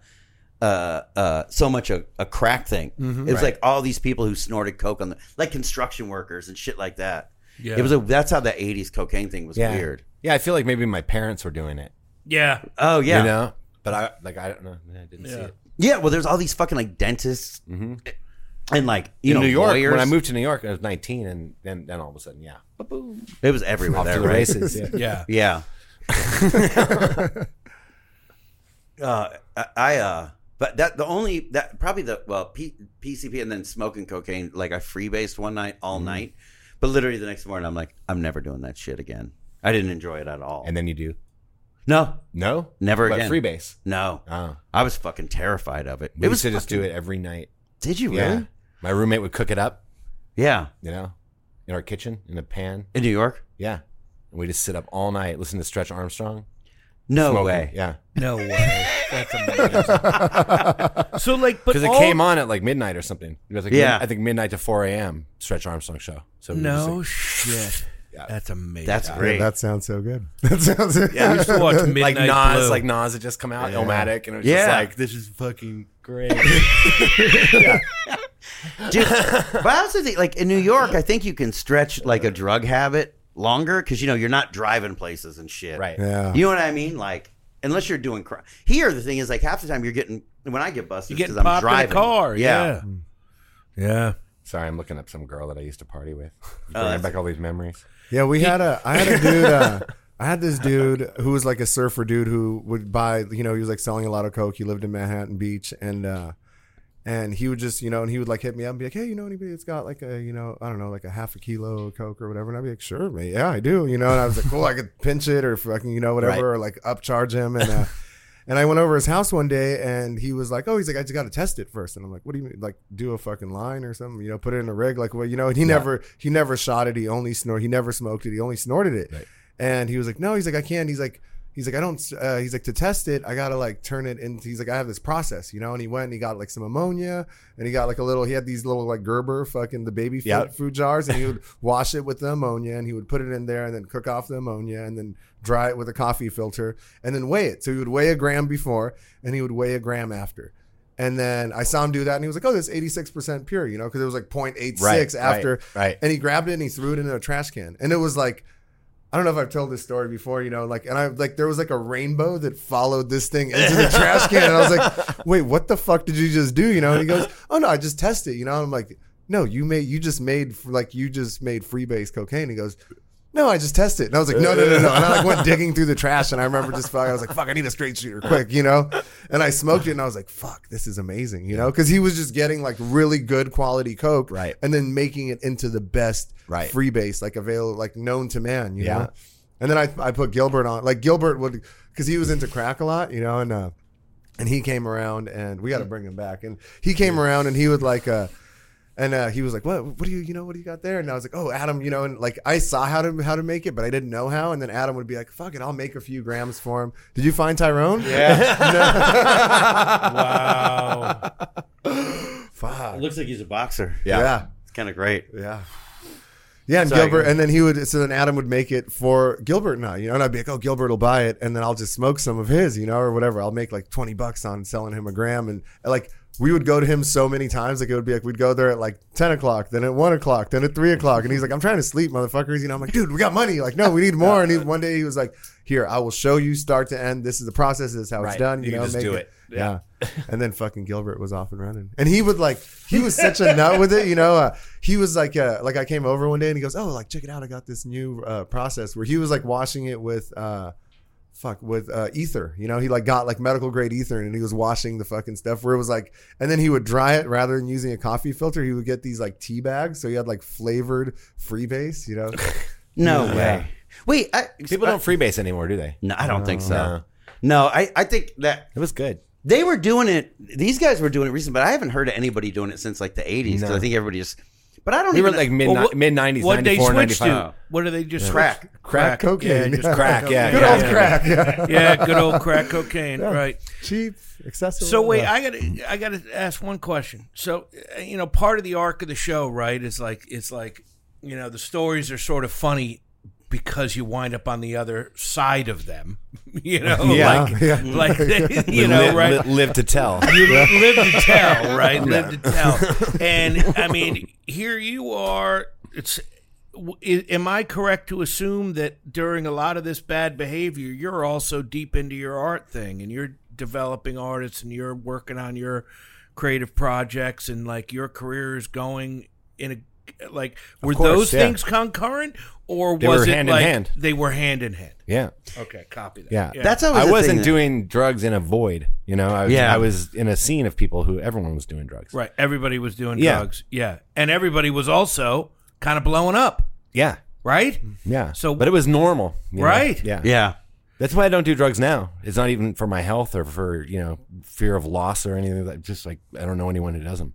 uh, uh, so much a, a crack thing. it was like all these people who snorted coke on the, like construction workers and shit like that. Yeah. It was a, that's how the 80s cocaine thing was Yeah. weird. Yeah, I feel like maybe my parents were doing it. Yeah. Oh, yeah. You know? But I like I don't know. I didn't see Yeah. it. Yeah, well, there's all these fucking like dentists and like you In know New York, lawyers. when I moved to New York, I was 19, and then then all of a sudden, yeah, boom! it was everywhere off there, to the right? races. Yeah. Yeah. Yeah. uh, I, I uh, but that the only that probably the well P, PCP and then smoking cocaine like I freebased one night all Mm-hmm. night, but literally the next morning I'm like I'm never doing that shit again. I didn't enjoy it at all. And then you do no, no, Never but again. Freebase. no, Oh, I was fucking terrified of it. we it was used to just do it every night. Did you Yeah, my roommate would cook it up, Yeah, you know, in our kitchen in a pan. in New York. Yeah, and we just sit up all night, listen to Stretch Armstrong. No smoking. way. Yeah, No way. That's amazing. so like, but because it all- came on at like midnight or something. It was like Yeah. mid- I think midnight to 4 a.m. Stretch Armstrong show. So we just, No like, shit. Yeah. That's amazing. That's Yeah, great. that sounds so good. That sounds. Yeah, I used to watch Midnight like Nas, Blue. like Nas had just come out, Yeah. Illmatic, and it was Yeah. just like this is fucking great. Dude, but I also think, like in New York, I think you can stretch like a drug habit longer because you know you're not driving places and shit. right. Yeah. You know what I mean? Like unless you're doing crime. Here, the thing is, like half the time you're getting when I get busted you because I'm popped driving in a car. Yeah. Mm. Yeah. Yeah. Sorry, I'm looking up some girl that I used to party with. Uh, oh, Bringing that's- back all these memories. Yeah, we had a. I had a dude. Uh, I had this dude who was like a surfer dude who would buy. You know, he was like selling a lot of coke. He lived in Manhattan Beach, and uh, and he would just, you know, and he would like hit me up and be like, "Hey, you know anybody that's got like a, you know, I don't know, like a half a kilo of coke or whatever?" And I'd be like, "Sure, mate. Yeah, I do." You know, and I was like, "Cool, I could pinch it or fucking, you know, whatever, Right. or like upcharge him." And uh, and I went over his house one day, and he was like, "Oh, he's like, I just got to test it first. And I'm like, "What do you mean? Like, do a fucking line or something? You know, put it in a rig, like, well, you know?" And he never, he never shot it. He only snort. He never smoked it. He only snorted it. Right. And he was like, "No." He's like, "I can't." He's like. He's like, I don't. Uh, he's like, to test it, I gotta like turn it into. He's like, I have this process, you know. And he went and he got like some ammonia, and he got like a little. He had these little like Gerber fucking the baby food, Yep. food jars, and he would wash it with the ammonia, and he would put it in there, and then cook off the ammonia, and then dry it with a coffee filter, and then weigh it. So he would weigh a gram before, and he would weigh a gram after. And then I saw him do that, and he was like, "Oh, that's eighty six percent pure," you know, because it was like 0.86 Right, after. right, right. And he grabbed it and he threw it into a trash can, and it was like. I don't know if I've told this story before, you know, like, and I like there was like a rainbow that followed this thing into the trash can, and I was like, "Wait, what the fuck did you just do?" You know, and he goes, "Oh no, I just tested." You know, and I'm like, "No, you made, you just made, like, you just made freebase cocaine." He goes, "No, I just tested." And I was like, "No, no, no, no!" And I like went digging through the trash, and I remember just, fuck, I was like, "Fuck, I need a straight shooter, quick," you know, and I smoked it, and I was like, "Fuck, this is amazing," you know, because he was just getting like really good quality coke, Right. and then making it into the best Right. freebase, like available, like known to man, you Yeah. know. And then I, I put Gilbert on. Like Gilbert would, because he was into crack a lot, you know, and uh, and he came around, and we got to bring him back. And he came around, and he would like, uh, and uh, he was like, "What? What do you, you know, what do you got there?" And I was like, "Oh, Adam, you know," and like I saw how to how to make it, but I didn't know how. And then Adam would be like, "Fuck it, I'll make a few grams for him." Did you find Tyrone? Yeah. wow. Fuck. It looks like he's a boxer. Yeah. yeah. It's kind of great. Yeah. Yeah, and Sorry, Gilbert, and then he would, so then Adam would make it for Gilbert and I, you know, and I'd be like, oh, Gilbert will buy it, and then I'll just smoke some of his, you know, or whatever. I'll make like 20 bucks on selling him a gram. And like, we would go to him so many times, like, it would be like, we'd go there at like 10 o'clock, then at 1 o'clock, then at 3 o'clock. And he's like, I'm trying to sleep, motherfuckers. You know, I'm like, dude, we got money. Like, no, we need more. And he, one day he was like, here, I will show you start to end. This is the process. This is how it's done. You, You know, just make do it. Yeah. and then fucking Gilbert was off and running. And he would like, he was such a nut with it, you know. Uh, he was like, uh, like I came over one day and he goes, "Oh, like check it out, I got this new uh, process where he was like washing it with, uh, fuck, with uh, ether. You know, he like got like medical grade ether and he was washing the fucking stuff where it was like, and then he would dry it rather than using a coffee filter. He would get these like tea bags, so he had like flavored freebase. You know, No Yeah. way. Wait, I, People don't freebase anymore, do they? No, I don't think so. No. No, I, I think that It was good. they were doing it. These guys were doing it recently, but I haven't heard of anybody doing it since like the '80s. 'cause No. I think everybody just But I don't We were even like mid Well, what- mid nineties, What they 94, switched 95. to? What do they just Crack. switch? Crack cocaine. Yeah, just Crack, yeah, Good yeah, old yeah. crack. Yeah. yeah, good old crack cocaine, right? Cheap, accessible. So wait, Yeah. I gotta, I gotta ask one question. So, uh, you know, part of the arc of the show, right, is like it's like, you know, the stories are sort of funny because you wind up on the other side of them. You know, Yeah. like, Yeah. like you know, Li- right? li- live to tell. you li- live to tell, right? Live to tell. And I mean, here you are. It's. Am I correct to assume that during a lot of this bad behavior, you're also deep into your art thing, and you're developing artists, and you're working on your creative projects, and like your career is going in a like were course, those yeah. things concurrent, or They was were it hand in like hand. they were hand in hand? Yeah, Okay, copy that. yeah. That's always I the wasn't thing that- doing drugs in a void. You know, I was, Yeah. I was in a scene of people who everyone was doing drugs. Right. Everybody was doing Yeah. drugs. Yeah. And everybody was also kind of blowing up, Yeah, right? yeah. So- but it was normal, you know? Right. Yeah, Yeah. That's why I don't do drugs now. It's not even for my health or for you know fear of loss or anything. Like that. Just like I don't know anyone who does them.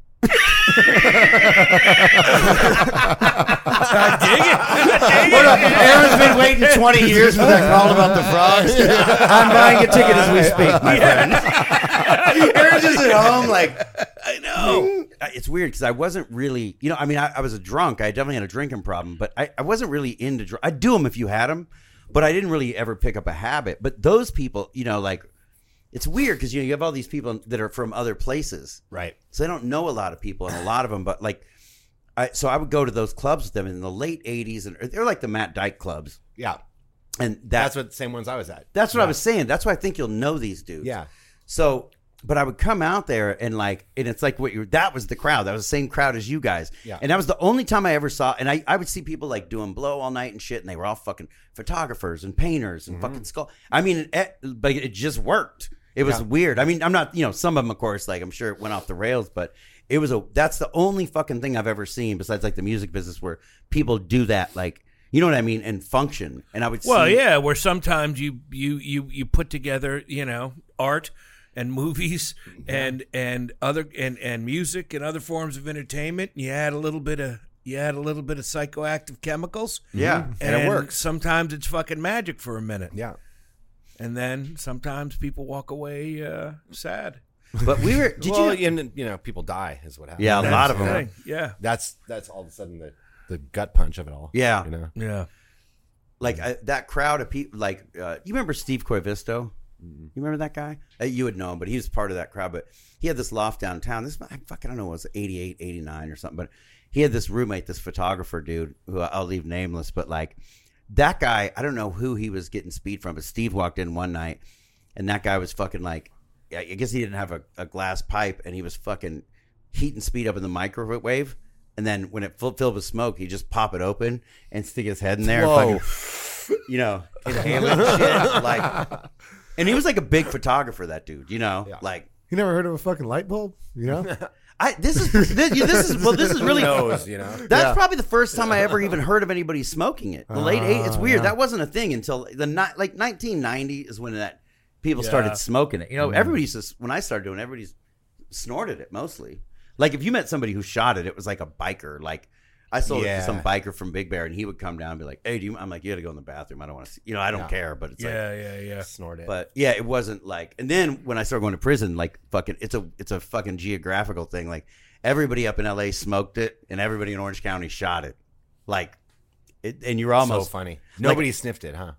Aaron's been waiting 20 years for that call about the frogs. I'm buying a ticket as we speak, my friend. Aaron's just at home, like, I know. It's weird because I wasn't really, you know, I mean, I, I was a drunk. I definitely had a drinking problem, but I, I wasn't really into dr- I'd do them if you had them, but I didn't really ever pick up a habit. But those people, you know, like, it's weird because you know you have all these people that are from other places, Right. so they don't know a lot of people and a lot of them, but like, I so I would go to those clubs with them in the late '80s, and they're like the Matt Dyke clubs, Yeah. and That's that's what the same ones I was at. that's what I was saying. That's why I think you'll know these dudes. Yeah. So, but I would come out there and like, and it's like what you that was the crowd. That was the same crowd as you guys. Yeah. And that was the only time I ever saw. And I, I would see people like doing blow all night and shit, and they were all fucking photographers and painters and mm-hmm. fucking skull. I mean, it, but it just worked. It was Yeah. weird. I mean, I'm not, you know, some of them, of course, like I'm sure it went off the rails, but it was a. That's the only fucking thing I've ever seen besides like the music business where people do that, like. You know what I mean, and function. And I would Well, see, yeah, where sometimes you you you you put together, you know, art and movies and and other and and music and other forms of entertainment. You add a little bit of you add a little bit of psychoactive chemicals. yeah. And, And it works. Sometimes it's fucking magic for a minute, Yeah. And then sometimes people walk away uh, sad. But we were. Did well, you? and you know, people die is what happens. Yeah, a That's lot of the them. thing. Yeah, That's that's all of a sudden the the gut punch of it all. Yeah. You know. yeah. like uh, that crowd of people like uh, you remember steve Coivisto? you remember that guy uh, you would know him but he was part of that crowd but he had this loft downtown this I fucking don't know it was 88 89 or something but he had this roommate this photographer dude who i'll leave nameless but like that guy i don't know who he was getting speed from but steve walked in one night and that guy was fucking like i guess he didn't have a, a glass pipe and he was fucking heating speed up in the microwave and then when it full- filled with smoke, he just pop it open and stick his head in there. Whoa. fucking- you know, inhale it and shit. Like, and he was like a big photographer, that dude. You know, like You never heard of a fucking light bulb? You know? I. This is this, this is well. This is really. knows, you know? That's Yeah. probably the first time I ever even heard of anybody smoking it. The late eight. It's ah, weird. That wasn't a thing until the ni- like 1990 is when that people Yeah. started smoking it. You know, mm-hmm. everybody used to when I started doing. it, Everybody snorted it mostly. Like if you met somebody who shot it, it was like a biker. Like I sold it to some biker from Big Bear, and he would come down and be like, "Hey, do you?" I'm like, "You got to go in the bathroom. I don't want to see." You know, I don't Yeah. care, but it's like, Yeah, yeah, yeah. Snort it. but yeah, it wasn't like. And then when I started going to prison, like fucking, it's a it's a fucking geographical thing. Like everybody up in L.A. smoked it, and everybody in Orange County shot it. Like, it, and you're so almost. funny. Nobody sniffed it, huh?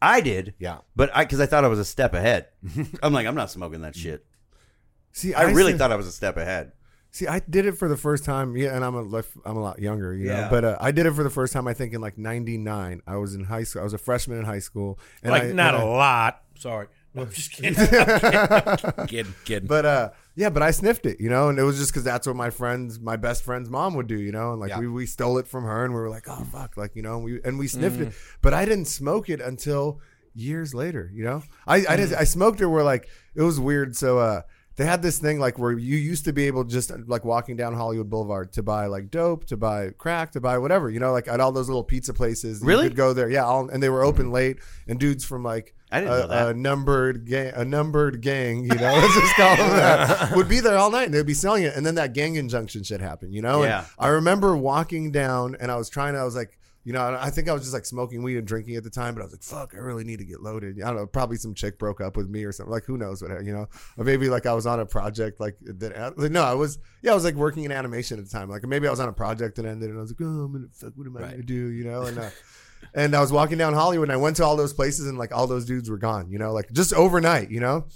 I did, Yeah. but I because I thought I was a step ahead. I'm like, I'm not smoking that shit. See, I really see- thought I was a step ahead. See, I did it for the first time. Yeah, and I'm a like, I'm a lot younger, you know. Yeah. But uh, I did it for the first time. I think in like '99. I was in high school. I was a freshman in high school. And like I, not and a I- lot. Sorry, no, I'm just kidding. kidding, kidding. But uh, yeah, but I sniffed it, you know, and it was just because that's what my friends, my best friend's mom would do, you know, and like Yeah. we, we stole it from her, and we were like, oh fuck, like you know, and we and we sniffed Mm-hmm. it, but I didn't smoke it until years later, you know. I I, Mm-hmm. just, I smoked it where like it was weird. So uh, they had this thing like where you used to be able just like walking down Hollywood Boulevard to buy like dope, to buy crack, to buy whatever, you know, like at all those little pizza places. you Really? could go there, yeah, all, and they were open late, and dudes from like I didn't know a, that. a numbered gang, a numbered gang, you know, let's just call them that, would be there all night and they'd be selling it. And then that gang injunction shit happened, you know? And Yeah. I remember walking down and I was trying to, I was like, you know, I think I was just like smoking weed and drinking at the time, but I was like, fuck, I really need to get loaded. I don't know, probably some chick broke up with me or something. Like, who knows what, you know? Or maybe like I was on a project like that. Like, no, I was, yeah, I was like working in animation at the time. Like maybe I was on a project that ended and I was like, oh, I'm gonna, fuck, what am I Right. gonna do, you know? And, uh, and I was walking down Hollywood and I went to all those places and like all those dudes were gone, you know, like just overnight, you know?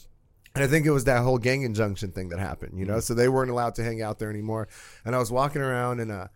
And I think it was that whole gang injunction thing that happened, you know? So they weren't allowed to hang out there anymore. And I was walking around and uh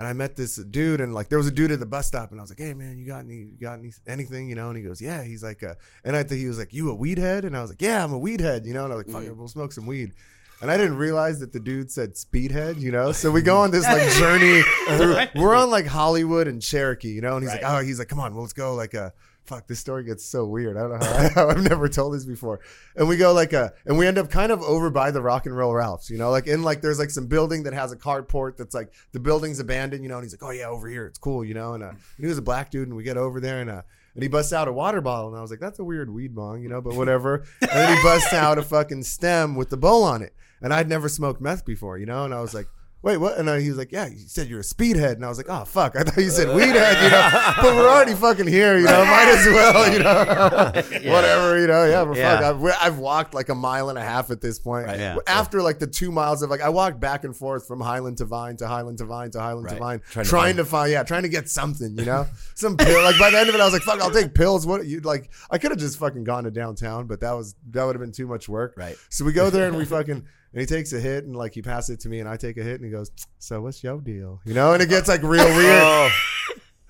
and I met this dude and like there was a dude at the bus stop and I was like, "Hey man, you got any you got any anything, you know?" And he goes, "Yeah." He's like uh and I think he was like, "You a weed head?" And I was like, "Yeah, I'm a weed head," you know? And I was like, "Fuck it, we'll smoke some weed." And I didn't realize that the dude said speedhead, you know. So we go on this like journey. Through, we're on like Hollywood and Cherokee, you know. And he's like, "Oh, he's like, come on, well, let's go." Like, uh, fuck, this story gets so weird. I don't know how, I've never told this before. And we go like a, and we end up kind of over by the Rock and Roll Ralphs, you know, like in like there's like some building that has a carport that's like the building's abandoned, you know. And he's like, "Oh yeah, over here, it's cool," you know. And, uh, and he was a black dude, and we get over there and uh. And he busts out a water bottle, and I was like, "That's a weird weed bong, you know." But whatever. And then he busts out a fucking stem with the bowl on it, and I'd never smoked meth before, you know. And I was like, "Wait, what?" And he was like, "Yeah, you said you're a speedhead," and I was like, "Oh fuck, I thought you said weed head, you know." But we're already fucking here, you know. Might as well, you know. Whatever, you know. Yeah, but Yeah. fuck, I've, I've walked like a mile and a half at this point. Right, yeah. After like the two miles of like, I walked back and forth from Highland to Vine to Highland to Vine to Highland to Vine, Trying trying, to to, find, yeah, trying to get something, you know, some pill. Like by the end of it, I was like, fuck, I'll take pills. What you like? I could have just fucking gone to downtown, but that was that would have been too much work. Right. So we go there and we fucking. And he takes a hit and like he passes it to me and I take a hit and he goes, "So what's your deal?" You know, and it gets like real weird.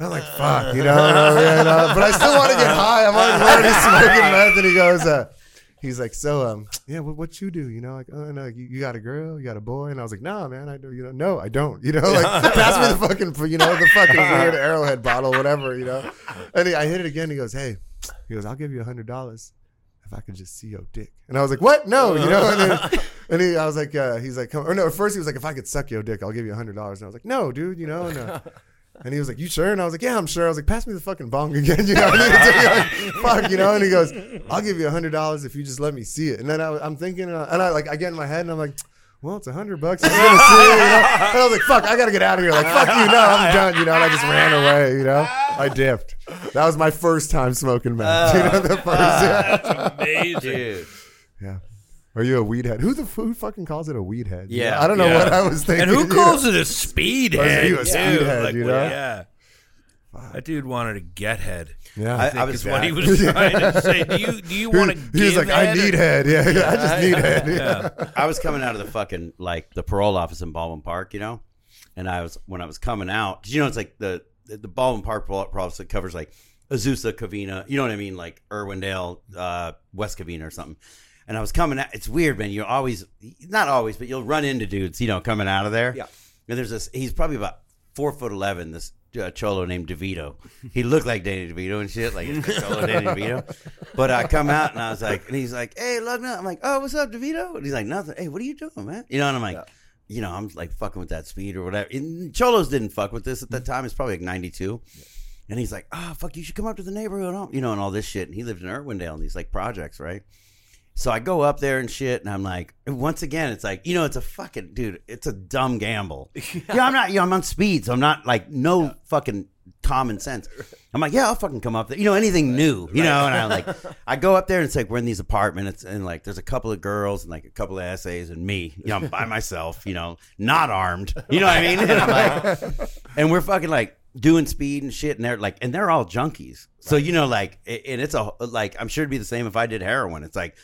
I'm like, "Fuck," you know, and, uh, but I still want to get high. I'm already, already smoking meth, and he goes, uh, "He's like, so um, yeah, what what you do? You know, like, oh no, you, you got a girl, you got a boy?" And I was like, "No, man, I do. You know, no, I don't. You know, like pass me the fucking, you know, the fucking weird arrowhead bottle, whatever, you know." And he, I hit it again. He goes, "Hey," he goes, "I'll give you a hundred dollars." If I could just see your dick, and I was like, "What? No, you know." And, then, and he, I was like, uh, "He's like, come, or no." At first, he was like, "If I could suck your dick, I'll give you a hundred dollars." And I was like, "No, dude, you know." And, uh, and he was like, "You sure?" And I was like, "Yeah, I'm sure." I was like, "Pass me the fucking bong again." You know, I needed to be like, "Fuck," you know. And he goes, "I'll give you a hundred dollars if you just let me see it." And then I, I'm thinking, uh, and I like, I get in my head, and I'm like. Well, it's a hundred bucks. He's gonna see it, you know? And I was like, "Fuck, I gotta get out of here!" Like, "Fuck you, no, I'm done," you know. And I just ran away, you know. I dipped. That was my first time smoking meth. you know, the first. Yeah. Amazing. Dude. yeah. Are you a weed head? Who the who fucking calls it a weed head? Yeah. I don't know Yeah. what I was thinking. And who you know? calls it a speed Or is head? he a too? speed head, Like, you well, know? Yeah. That dude wanted a get head. Yeah. I- I think was is what he was trying to say. Do you do you He- want to? he was like, I need head. Yeah, yeah, I just need head. Yeah. Yeah. I was coming out of the fucking like the parole office in Baldwin Park, you know, and I was when I was coming out. 'cause you know, it's like the the Baldwin Park parole that covers like Azusa, Covina, you know what I mean, like Irwindale, uh, West Covina or something. And I was coming out. It's weird, man. You always, not always, but you'll run into dudes, you know, coming out of there. Yeah. And there's this. He's probably about four foot eleven. This uh, cholo named DeVito. He looked like Danny DeVito and shit, like it's cholo Danny DeVito. But I come out and I was like, and he's like, "Hey, look, I'm like, oh, what's up, DeVito?" And he's like, "Nothing." Hey, what are you doing, man? You know, and I'm like, you know, I'm like fucking with that speed or whatever. And cholos didn't fuck with this at that mm-hmm. time. It's probably like '92. And he's like, oh, fuck, you should come up to the neighborhood, you know, and all this shit. And he lived in Irwindale and these like projects, right? So I go up there and shit, and I'm like, once again, it's like, you know, it's a fucking dude, it's a dumb gamble. yeah, I'm not, you know, I'm on speed, so I'm not like no fucking common sense. I'm like, yeah, I'll fucking come up there, you know, anything new, you know, and I like, I go up there and it's like we're in these apartments, and like there's a couple of girls and like a couple of essays and me, you know, I'm by myself, you know, not armed, you know what I mean? And I'm like, and we're fucking like doing speed and shit, and they're like, and they're all junkies, so you know, like, and it's a like, I'm sure it'd be the same if I did heroin. It's like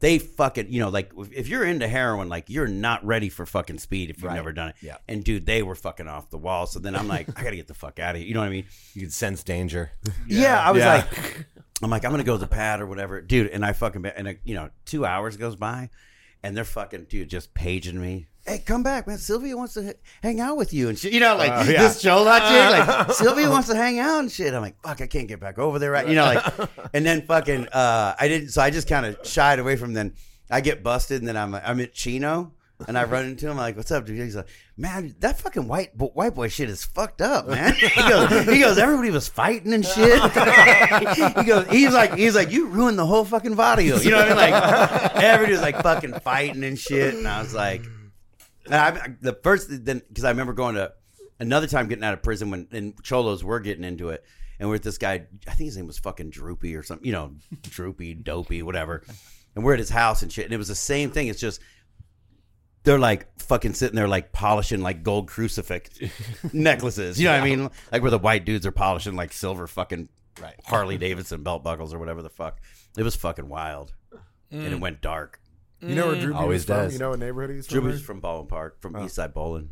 they fucking you know like if you're into heroin like you're not ready for fucking speed if you've Right. never done it Yeah. and dude they were fucking off the wall so then i'm like i gotta get the fuck out of here you know what i mean You could sense danger. yeah, i was Yeah. like i'm like i'm gonna go to the pad or whatever dude and i fucking and uh, you know two hours goes by and they're fucking dude just paging me hey come back man sylvia wants to h- hang out with you and shit you know like Uh, yeah. this chola chick like sylvia wants to hang out and shit i'm like fuck i can't get back over there right you know like and then fucking uh i didn't so i just kind of shied away from then i get busted and then i'm i'm at chino And I run into him, I'm like, "What's up, dude?" He's like, "Man, that fucking white bo- white boy shit is fucked up, man." He goes, "He goes, everybody was fighting and shit." he goes, "He's like, he's like, you ruined the whole fucking video." You know what I mean? Like everybody was like fucking fighting and shit, and I was like, and I, the first then because I remember going to another time getting out of prison when and cholos were getting into it, and we're with this guy. I think his name was fucking Droopy or something. You know, Droopy, Dopey, whatever. And we're at his house and shit, and it was the same thing. It's just they're like fucking sitting there like polishing like gold crucifix necklaces. You know what I mean? Like where the white dudes are polishing like silver fucking Right. Harley Davidson belt buckles or whatever the fuck. It was fucking wild, and Mm. it went dark. You know where Droopy Always was from? You know what neighborhood he's from? Droopy's from Baldwin Park, from oh. East Side Bowling.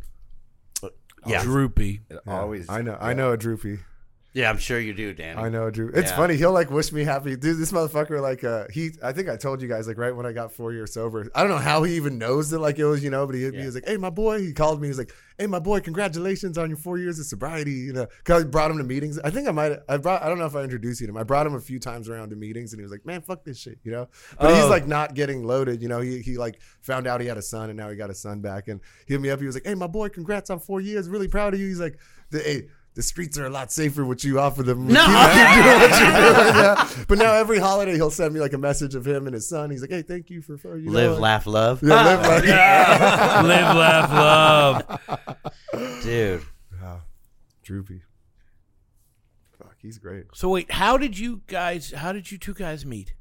But- yeah, Droopy. It Yeah, always. I know. I know a Droopy. Yeah, I'm sure you do, Danny. I know, Drew. It's Yeah. funny. He'll like wish me happy. Dude, this motherfucker, like, uh, he, I think I told you guys, like, right when I got four years sober. I don't know how he even knows that, like, it was, you know, but he, he Yeah. was like, hey, my boy. He called me. He's like, hey, my boy, congratulations on your four years of sobriety. You know, cause I brought him to meetings. I think I might, I brought, I don't know if I introduced you to him. I brought him a few times around to meetings and he was like, man, fuck this shit, you know? But he's Oh. like not getting loaded. You know, he, he like found out he had a son and now he got a son back and he hit me up. He was like, hey, my boy, congrats on four years. Really proud of you. He's like, the, hey, the streets are a lot safer with you off of them. No. Doing what you're doing, yeah. But now every holiday he'll send me like a message of him and his son. He's like, "Hey, thank you for, for you know, Live, like- laugh, love, Yeah, live, laugh. Live, laugh, love. dude. Wow. Droopy. Fuck, he's great. So wait, how did you guys? How did you two guys meet?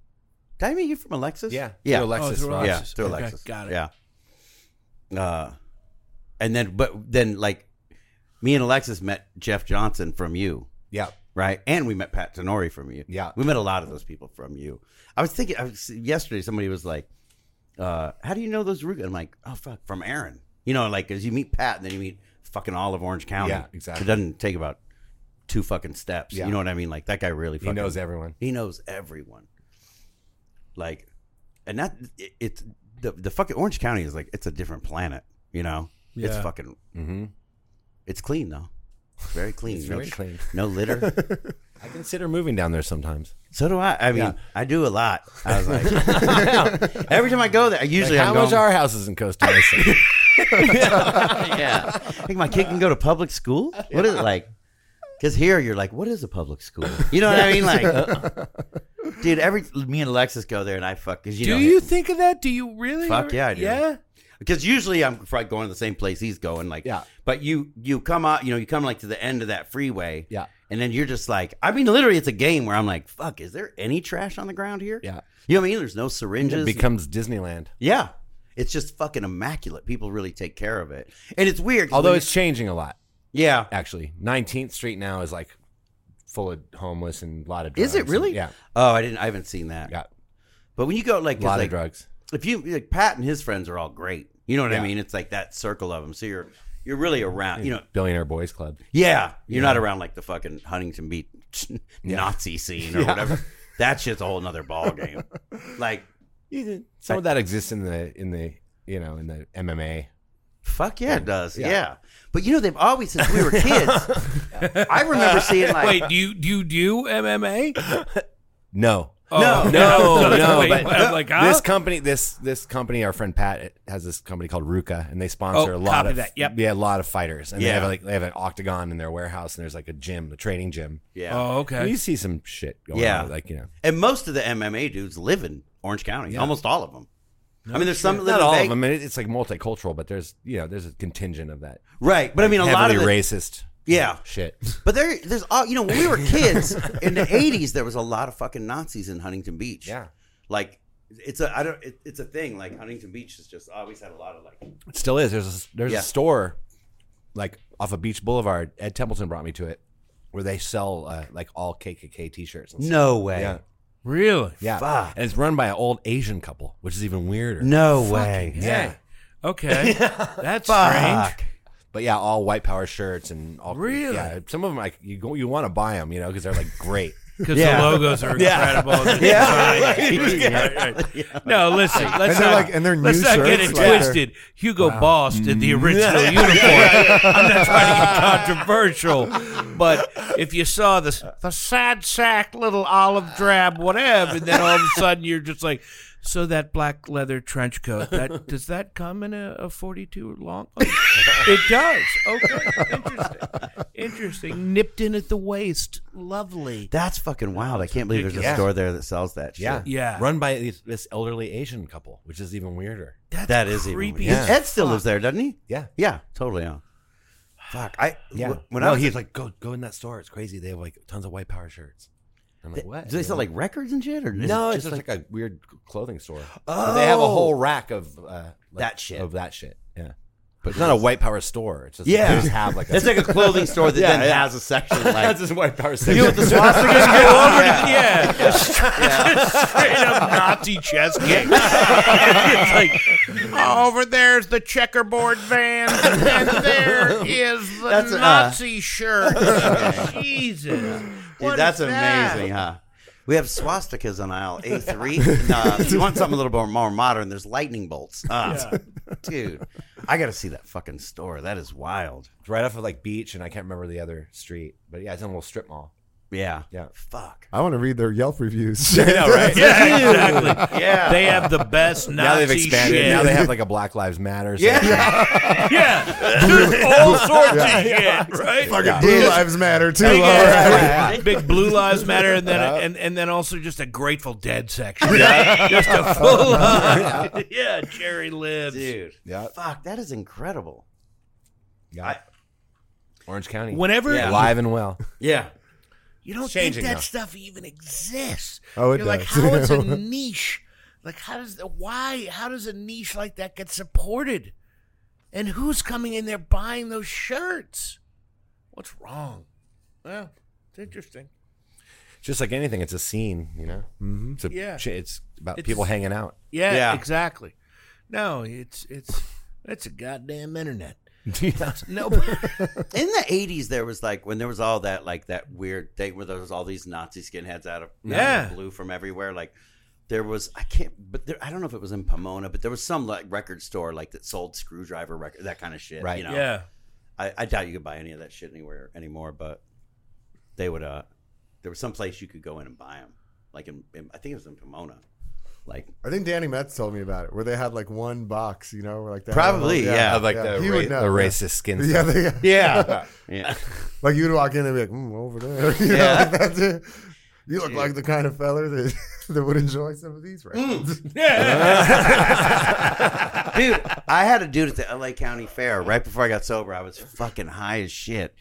Did I meet you from Alexis? Yeah. yeah, Through Alexis through Ross. yeah, Alexis. through Okay, Alexis. got it. Yeah. Uh, and then, but then, like, me and Alexis met Jeff Johnson from you, Yeah. right? And we met Pat Tenore from you. Yeah. we met a lot of those people from you. I was thinking I was, yesterday. Somebody was like, uh, "How do you know those root?" I'm like, "Oh fuck, from Aaron." You know, like, as you meet Pat and then you meet fucking all of Orange County. Yeah, exactly. It doesn't take about two fucking steps. Yeah. You know what I mean? Like that guy really. He knows everyone. He knows everyone. Like, and that it, it's the the fucking Orange County is like it's a different planet. You know, it's fucking. Mm-hmm. It's clean though. It's very clean. It's no, very clean. No litter. I consider moving down there sometimes. so do I. I mean, Yeah. I do a lot. I was like, every time I go there, I usually Like, I'm how much going, are houses in Costa Mesa? yeah. I think my kid can go to public school. What is it like? Because here you're like, what is a public school? You know what I mean? Like, dude, every me and Alexis go there, and I fuck. Cause you do know, you think of that? Do you really? Fuck yeah, I do. Yeah. Because usually I'm probably going to the same place he's going. Like, Yeah. But you you come out, you know, you come like to the end of that freeway. Yeah. And then you're just like, I mean, literally, it's a game where I'm like, fuck, is there any trash on the ground here? Yeah. You know what I mean? There's no syringes. it becomes Disneyland. yeah. It's just fucking immaculate. People really take care of it, and it's weird. Although it's changing a lot, yeah, actually. 19th Street now is like full of homeless and a lot of drugs. Is it really? And- yeah. Oh, I didn't. I haven't seen that. Yeah. But when you go like, A lot like of drugs. if you like Pat and his friends are all great. You know what I mean? It's like that circle of them. So you're you're really around. You know, Billionaire Boys Club. yeah. You're not around like the fucking Huntington Beach Nazi scene or Yeah. whatever. That shit's a whole nother ball game. like Some of that exists in the in the you know in the MMA. fuck yeah, it does. Yeah. Yeah. But you know they've always since we were kids. I remember seeing like Wait, do you do you do MMA? No. Oh, no. no, no. Wait, but I'm like, huh? this company, this this company, our friend Pat has this company called RVCA, and they sponsor Oh, a lot copy of that. Yep. yeah, a lot of fighters, and they Yeah. have like they have an octagon in their warehouse, and there's like a gym, a training gym. yeah. Oh, And okay. you see some shit going Yeah. on, like you know, And most of the MMA dudes live in Orange County. Almost all of them. I mean, there's some that live not in all Vegas. of them. I mean, it's like multicultural, but there's you know there's a contingent of that. Right. But I mean, a lot heavily of the, racist Yeah. shit. But there, there's all you know. When we were kids in the '80s, there was a lot of fucking Nazis in Huntington Beach. Yeah. like it's a I don't. It, it's a thing. Like Huntington Beach has just always had a lot of like. It still is. There's a, there's Yeah. a store like off of Beach Boulevard. Ed Templeton brought me to it, where they sell uh, like all KKK T-shirts. And stuff. No way. Yeah. Really? Yeah, Fuck. and it's run by an old Asian couple, which is even weirder. No way. Yeah, Okay. That's Fuck. Strange. but yeah, all white power shirts and all. Really? Yeah, some of them like you go, you want to buy them, you know, because they're like great. Because Yeah. the logos are Yeah. incredible. The Yeah. design- Right, right. No, listen. Let's And they're not, like- and they're let's new not get it shirts, like they're- twisted. Hugo Boss did the mm-hmm. original uniform. I'm not trying to get controversial, but if you saw the the sad sack little olive drab whatever, and then all of a sudden you're just like, So that black leather trench coat, that does that come in a, a forty-two long? Oh, it does. Okay, interesting. Interesting. Nipped in at the waist. Lovely. That's fucking wild. I can't believe there's a Yeah. store there that sells that shit. Yeah, Yeah. Run by these, this elderly Asian couple, which is even weirder. That's That is even creepy. weird. as Ed still fuck. lives there, doesn't he? Yeah, Yeah, totally. Yeah. Fuck. I yeah. wh- When no, I was he's like, go go in that store. It's crazy. They have like tons of white power shirts. I'm like, what? do they sell like records and shit, or no, it's just like, a weird clothing store. Oh. They have a whole rack of uh, like- That shit. Of that shit. Yeah. But it's not a white power store. It's just Yeah. they just have like a it's like a clothing store that Yeah, then yeah. has a section like that's just white power. you what the swastika yeah, yeah. Just straight up Nazi chess kick. it's like over there's the checkerboard van, and there is the That's, uh, Nazi shirt. Jesus, What that's is that? amazing, huh? We have swastikas on aisle A3. uh, if you want something a little bit more modern, there's lightning bolts. Ah, Dude, I got to see that fucking store. That is wild. It's right off of like beach, and I can't remember the other street. But yeah, it's in a little strip mall. Yeah. Yeah. Fuck. I want to read their Yelp reviews. I know, right? Yeah, exactly. Yeah. They have the best Nazi now they've expanded. shit. Now they have like a Black Lives Matter. Yeah. yeah, there's all sorts of shit, right? Fucking Blue Lives Matter too. Big, all ass- right. big blue lives matter, and then and, and then also just a Grateful Dead section, just a full on, yeah, Jerry lives. Dude. Yeah. Fuck, that is incredible. Yeah. Orange County. Whenever Yeah. Alive and well. Yeah. You don't think that now. stuff even exists, Oh, it you're like, does. how is a niche? Like, how does the why? How does a niche like that get supported? And who's coming in there buying those shirts? What's wrong? Well, it's interesting. Just like anything, it's a scene, you know. Mm-hmm. It's a, Yeah. It's about It's- people hanging out. Yeah, Yeah. exactly. No, it's it's it's a goddamn internet. No, In the eighties, there was like when there was all that like that weird thing where there was all these Nazi skinheads out of out of Yeah. blue from everywhere. Like there was, I can't, but there, I don't know if it was in Pomona, but there was some like record store like that sold Skrewdriver record, that kind of shit. Right. You know, yeah, I, I doubt you could buy any of that shit anywhere anymore. But they would. uh There was some place you could go in and buy them. Like in, in I think it was in Pomona. Like I think Danny Metz told me about it, where they had like one box, you know, like that. Probably, yeah. Of like yeah. the, ra- know, the yeah. racist skin. Yeah, they, yeah, yeah. like you would walk in and be like, mm, over there. You Yeah. know, like that's it. You look like the kind of fella that, that would enjoy some of these records. dude, I had a dude at the LA County Fair right before I got sober. I was fucking high as shit.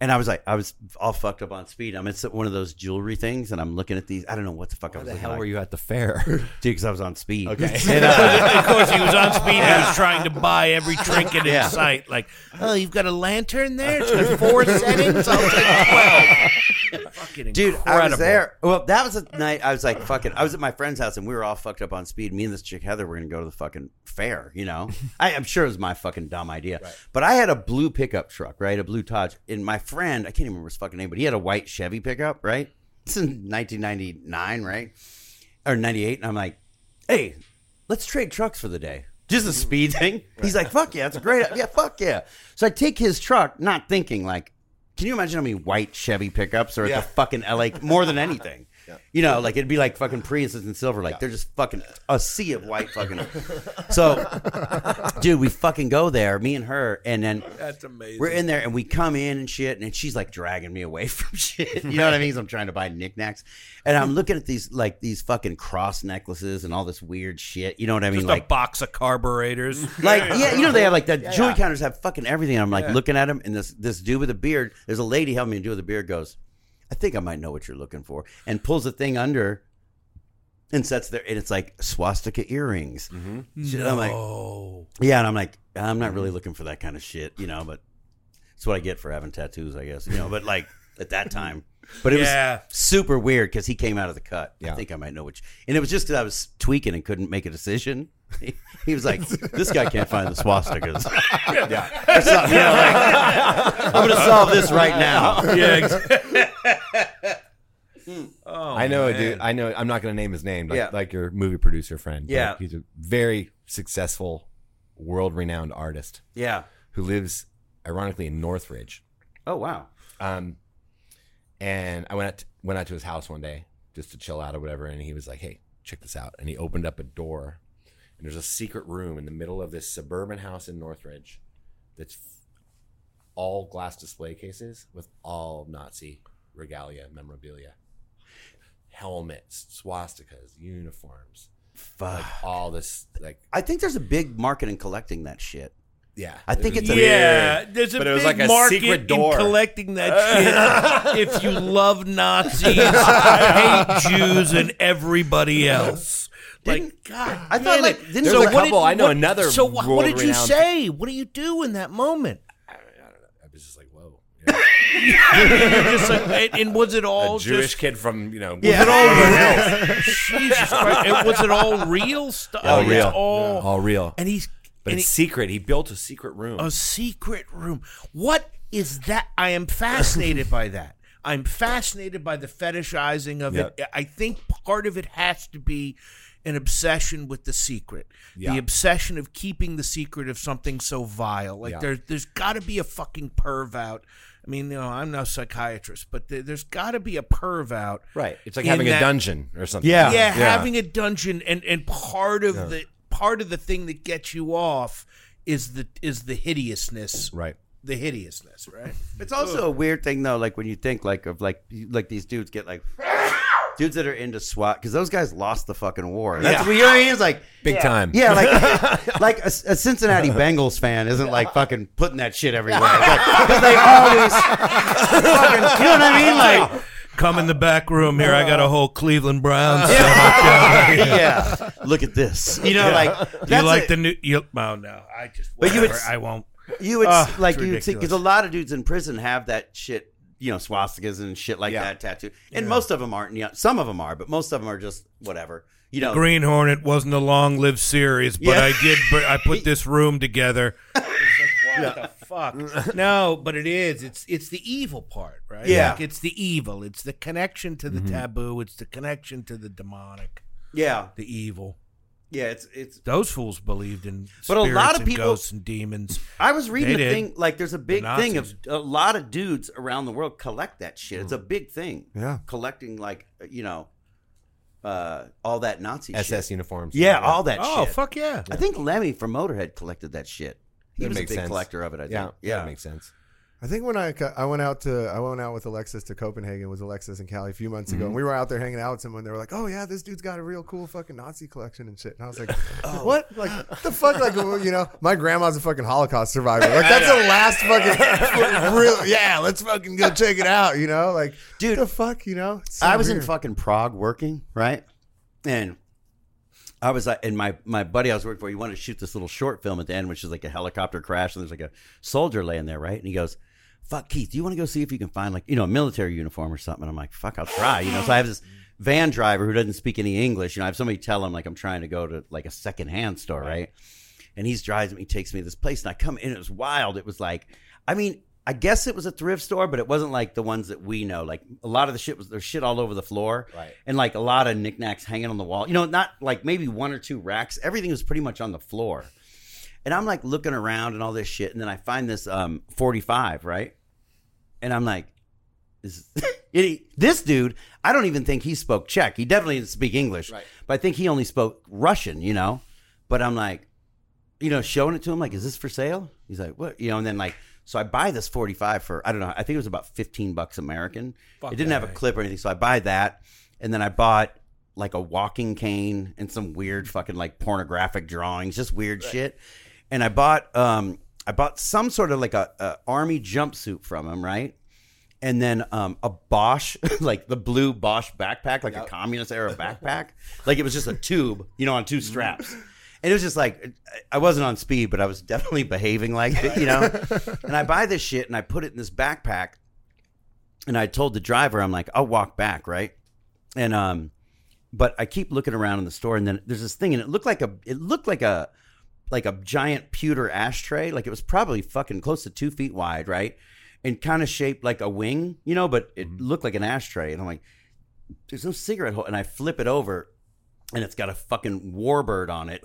And I was like, I was all fucked up on speed. I'm at one of those jewelry things, and I'm looking at these. I don't know what the fuck I was the hell like. were you at the fair? Dude, because I was on speed. Okay. And, uh, of course he was on speed. He was trying to buy every trinket Yeah. in sight. Like, oh, you've got a lantern there. It's got four settings. I'll take twelve. Fucking Dude, incredible. I was there. Well, that was the night I was like, fucking. I was at my friend's house and we were all fucked up on speed. Me and this chick Heather were gonna go to the fucking fair. You know, I, I'm sure it was my fucking dumb idea. But I had a blue pickup truck, right? A blue Dodge. in my friend, I can't even remember his fucking name, but he had a white Chevy pickup, right? It's in 1999, right? Or 98. And I'm like, hey, let's trade trucks for the day. Just a mm. speed thing. He's like, fuck yeah, that's a great Yeah, fuck yeah. So I take his truck, not thinking like, can you imagine how many white Chevy pickups are at Yeah. the fucking LA more than anything? You know, like it'd be like fucking Priuses and Silver Lake. They're just fucking a sea of white fucking. So, dude, we fucking go there, me and her, and then That's amazing. we're in there and we come in and shit, and she's like dragging me away from shit. You know what I mean? 'Cause I'm trying to buy knickknacks, and I'm looking at these like these fucking cross necklaces and all this weird shit. You know what I mean? Just like a box of carburetors. like yeah, you know they have like the jewelry counters have fucking everything. I'm like looking at him, and this this dude with a beard. There's a lady helping me do with a beard. Goes, I think I might know what you're looking for, and pulls the thing under, and sets there, and it's like swastika earrings. Mm-hmm. Shit, I'm like, oh, yeah, and I'm like, I'm not really looking for that kind of shit, you know, but it's what I get for having tattoos, I guess, you know. But like at that time, but it Yeah. was super weird because he came out of the cut. I think I might know which, and it was just because I was tweaking and couldn't make a decision. He, he was like, "This guy can't find the swastikas." yeah, or something. You know, like, I'm going to solve this right now. yeah. ex- oh, I know a man. dude. I know. I'm not going to name his name. Like, Yeah. like your movie producer friend. but Yeah. he's a very successful, world-renowned artist Yeah. who lives, ironically, in Northridge. Oh wow. Um, and I went out to, went out to his house one day just to chill out or whatever, and he was like, "Hey, check this out. And he opened up a door, and there's a secret room in the middle of this suburban house in Northridge that's all glass display cases with all Nazi regalia, memorabilia, helmets, swastikas, uniforms, Fuck. like all this, like I think there's a big market in collecting that shit. yeah. I think it's a- Yeah, there's a But it was big like a market secret door. in collecting that shit. if you love Nazis, hate Jews, and everybody else. Like God, I thought, damn like, it. didn't There's So a what couple. I know another. So what, what did you world-renowned- say? What do you do in that moment? I was just like, whoa. Yeah. Just like, and, and was it all a Jewish just? kid from you know. Was it all Jesus Christ! and was it all real stuff? All It's real. all, all real. and he's But and it's he- secret. He built a secret room. a secret room. What is that? I am fascinated by that. I'm fascinated by the fetishizing of it. I think part of it has to be an obsession with the secret, Yeah. the obsession of keeping the secret of something so vile. Like Yeah. there, there's got to be a fucking perv out. I mean, you know, I'm no psychiatrist, but there, there's got to be a perv out. right. It's like having that- a dungeon or something. Yeah. yeah, having a dungeon and and part of the part of the thing that gets you off is the is the hideousness Right. the hideousness right It's also a weird thing though, like when you think like of like like these dudes get like dudes that are into SWAT because those guys lost the fucking war. That's Yeah. what you know what I mean. It's like Big time. yeah, like like a, a Cincinnati Bengals fan isn't like fucking putting that shit everywhere. Because they always fucking you know what I mean? Like. come in the back room here. I got a whole cleveland browns yeah, look at this. You know, like you like a- the new you oh no. I just But you would I won't. You would Ah, like you would see because a lot of dudes in prison have that shit, you know, swastikas and shit like Yeah. that tattoo, and most of them aren't. You know, some of them are, but most of them are just whatever. You know, green hornet wasn't a long-lived series but Yeah. i did br- i put this room together. What the fuck? No but it is. It's it's the evil part right? Yeah. like it's the evil. It's the connection to the mm-hmm. taboo. It's the connection to the demonic. Yeah, the evil yeah. It's it's. Those fools believed in But a lot spirits of and people- ghosts and demons. I was reading They a thing like there's a big The thing of a lot of dudes around the world collect that shit. It's a big thing. Yeah. collecting like you know, uh, all that Nazi SS shit. uniforms. Yeah, all that Oh shit. fuck yeah! I think Lemmy from Motorhead collected that shit. He That was a big sense. collector of it. I think. Yeah. yeah. That makes sense. I think when I I went out to I went out with Alexis to Copenhagen was Alexis and Callie a few months ago, and mm-hmm. we were out there hanging out with someone. They were like, "Oh yeah, this dude's got a real cool fucking Nazi collection and shit." And I was like, oh. "What? Like the fuck? Like you know, my grandma's a fucking Holocaust survivor. Like that's the last fucking real. Yeah, let's fucking go check it out. You know, like Dude, the fuck, you know. So I was in fucking Prague working, right? And I was like, and my my buddy I was working for, he wanted to shoot this little short film at the end, which is like a helicopter crash, and there's like a soldier laying there, right? And he goes, "Fuck, Keith, do you want to go see if you can find like you know a military uniform or something?" And I'm like, "Fuck, I'll try," you know. So I have this van driver who doesn't speak any English. You know, I have somebody tell him like I'm trying to go to like a secondhand store, right? And he's driving me, he takes me to this place, and I come in. It was wild. It was like, I mean, I guess it was a thrift store, but it wasn't like the ones that we know. Like a lot of the shit was there's shit all over the floor, Right. And like a lot of knickknacks hanging on the wall. You know, not like maybe one or two racks. Everything was pretty much on the floor. And I'm like looking around and all this shit, and then I find this um 45, right? And I'm like, is this dude? I don't even think he spoke Czech. He definitely didn't speak English, Right. but I think he only spoke Russian. You know, but I'm like, you know, showing it to him like, is this for sale? He's like, what? You know, and then like, so I buy this 45 for I don't know. I think it was about 15 bucks American. it didn't have a clip or anything, so I buy that, and then I bought like a walking cane and some weird fucking like pornographic drawings, just weird shit. And I bought um I bought some sort of like a, a army jumpsuit from him, right? And then um, a Bosch, like the blue Bosch backpack, like a communist era backpack. like it was just a tube, you know, on two straps. And it was just like, I wasn't on speed, but I was definitely behaving like it, you know? and I buy this shit and I put it in this backpack. And I told the driver, I'm like, I'll walk back, right? And, um, but I keep looking around in the store and then there's this thing and it looked like a, it looked like a, like a giant pewter ashtray. Like it was probably fucking close to two feet wide, right? And kind of shaped like a wing, you know, but it mm-hmm. looked like an ashtray. And I'm like, there's no cigarette hole. And I flip it over and it's got a fucking warbird on it.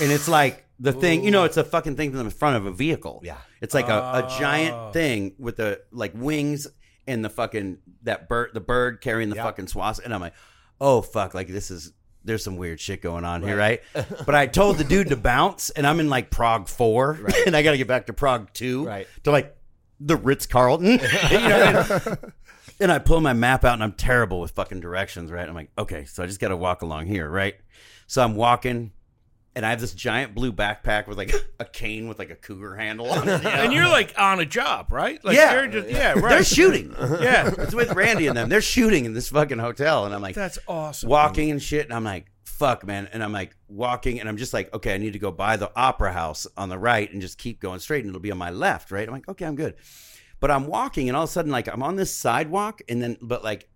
And it's like the thing, you know, it's a fucking thing from the front of a vehicle. Yeah. It's like a, a Oh. giant thing with the like wings and the fucking that bird the bird carrying the Yeah. fucking swastika. And I'm like, oh fuck, like this is there's some weird shit going on here, right? But I told the dude to bounce, and I'm in like Prague four, and I got to get back to Prague two, Right. To like the Ritz Carlton, you know. And, and I pull my map out, and I'm terrible with fucking directions, right? I'm like, okay, so I just got to walk along here, right? So I'm walking. And I have this giant blue backpack with like a cane with like a cougar handle on it. you know? And you're like on a job, right? Like Yeah. You're just, yeah. Right. They're shooting. Yeah. It's with Randy and them. They're shooting in this fucking hotel, and I'm like, That's awesome. walking and shit, and I'm like, fuck, man. And I'm like walking, and I'm just like, okay, I need to go by the opera house on the right and just keep going straight, and it'll be on my left, right? I'm like, okay, I'm good. But I'm walking, and all of a sudden, like, I'm on this sidewalk, and then, but like,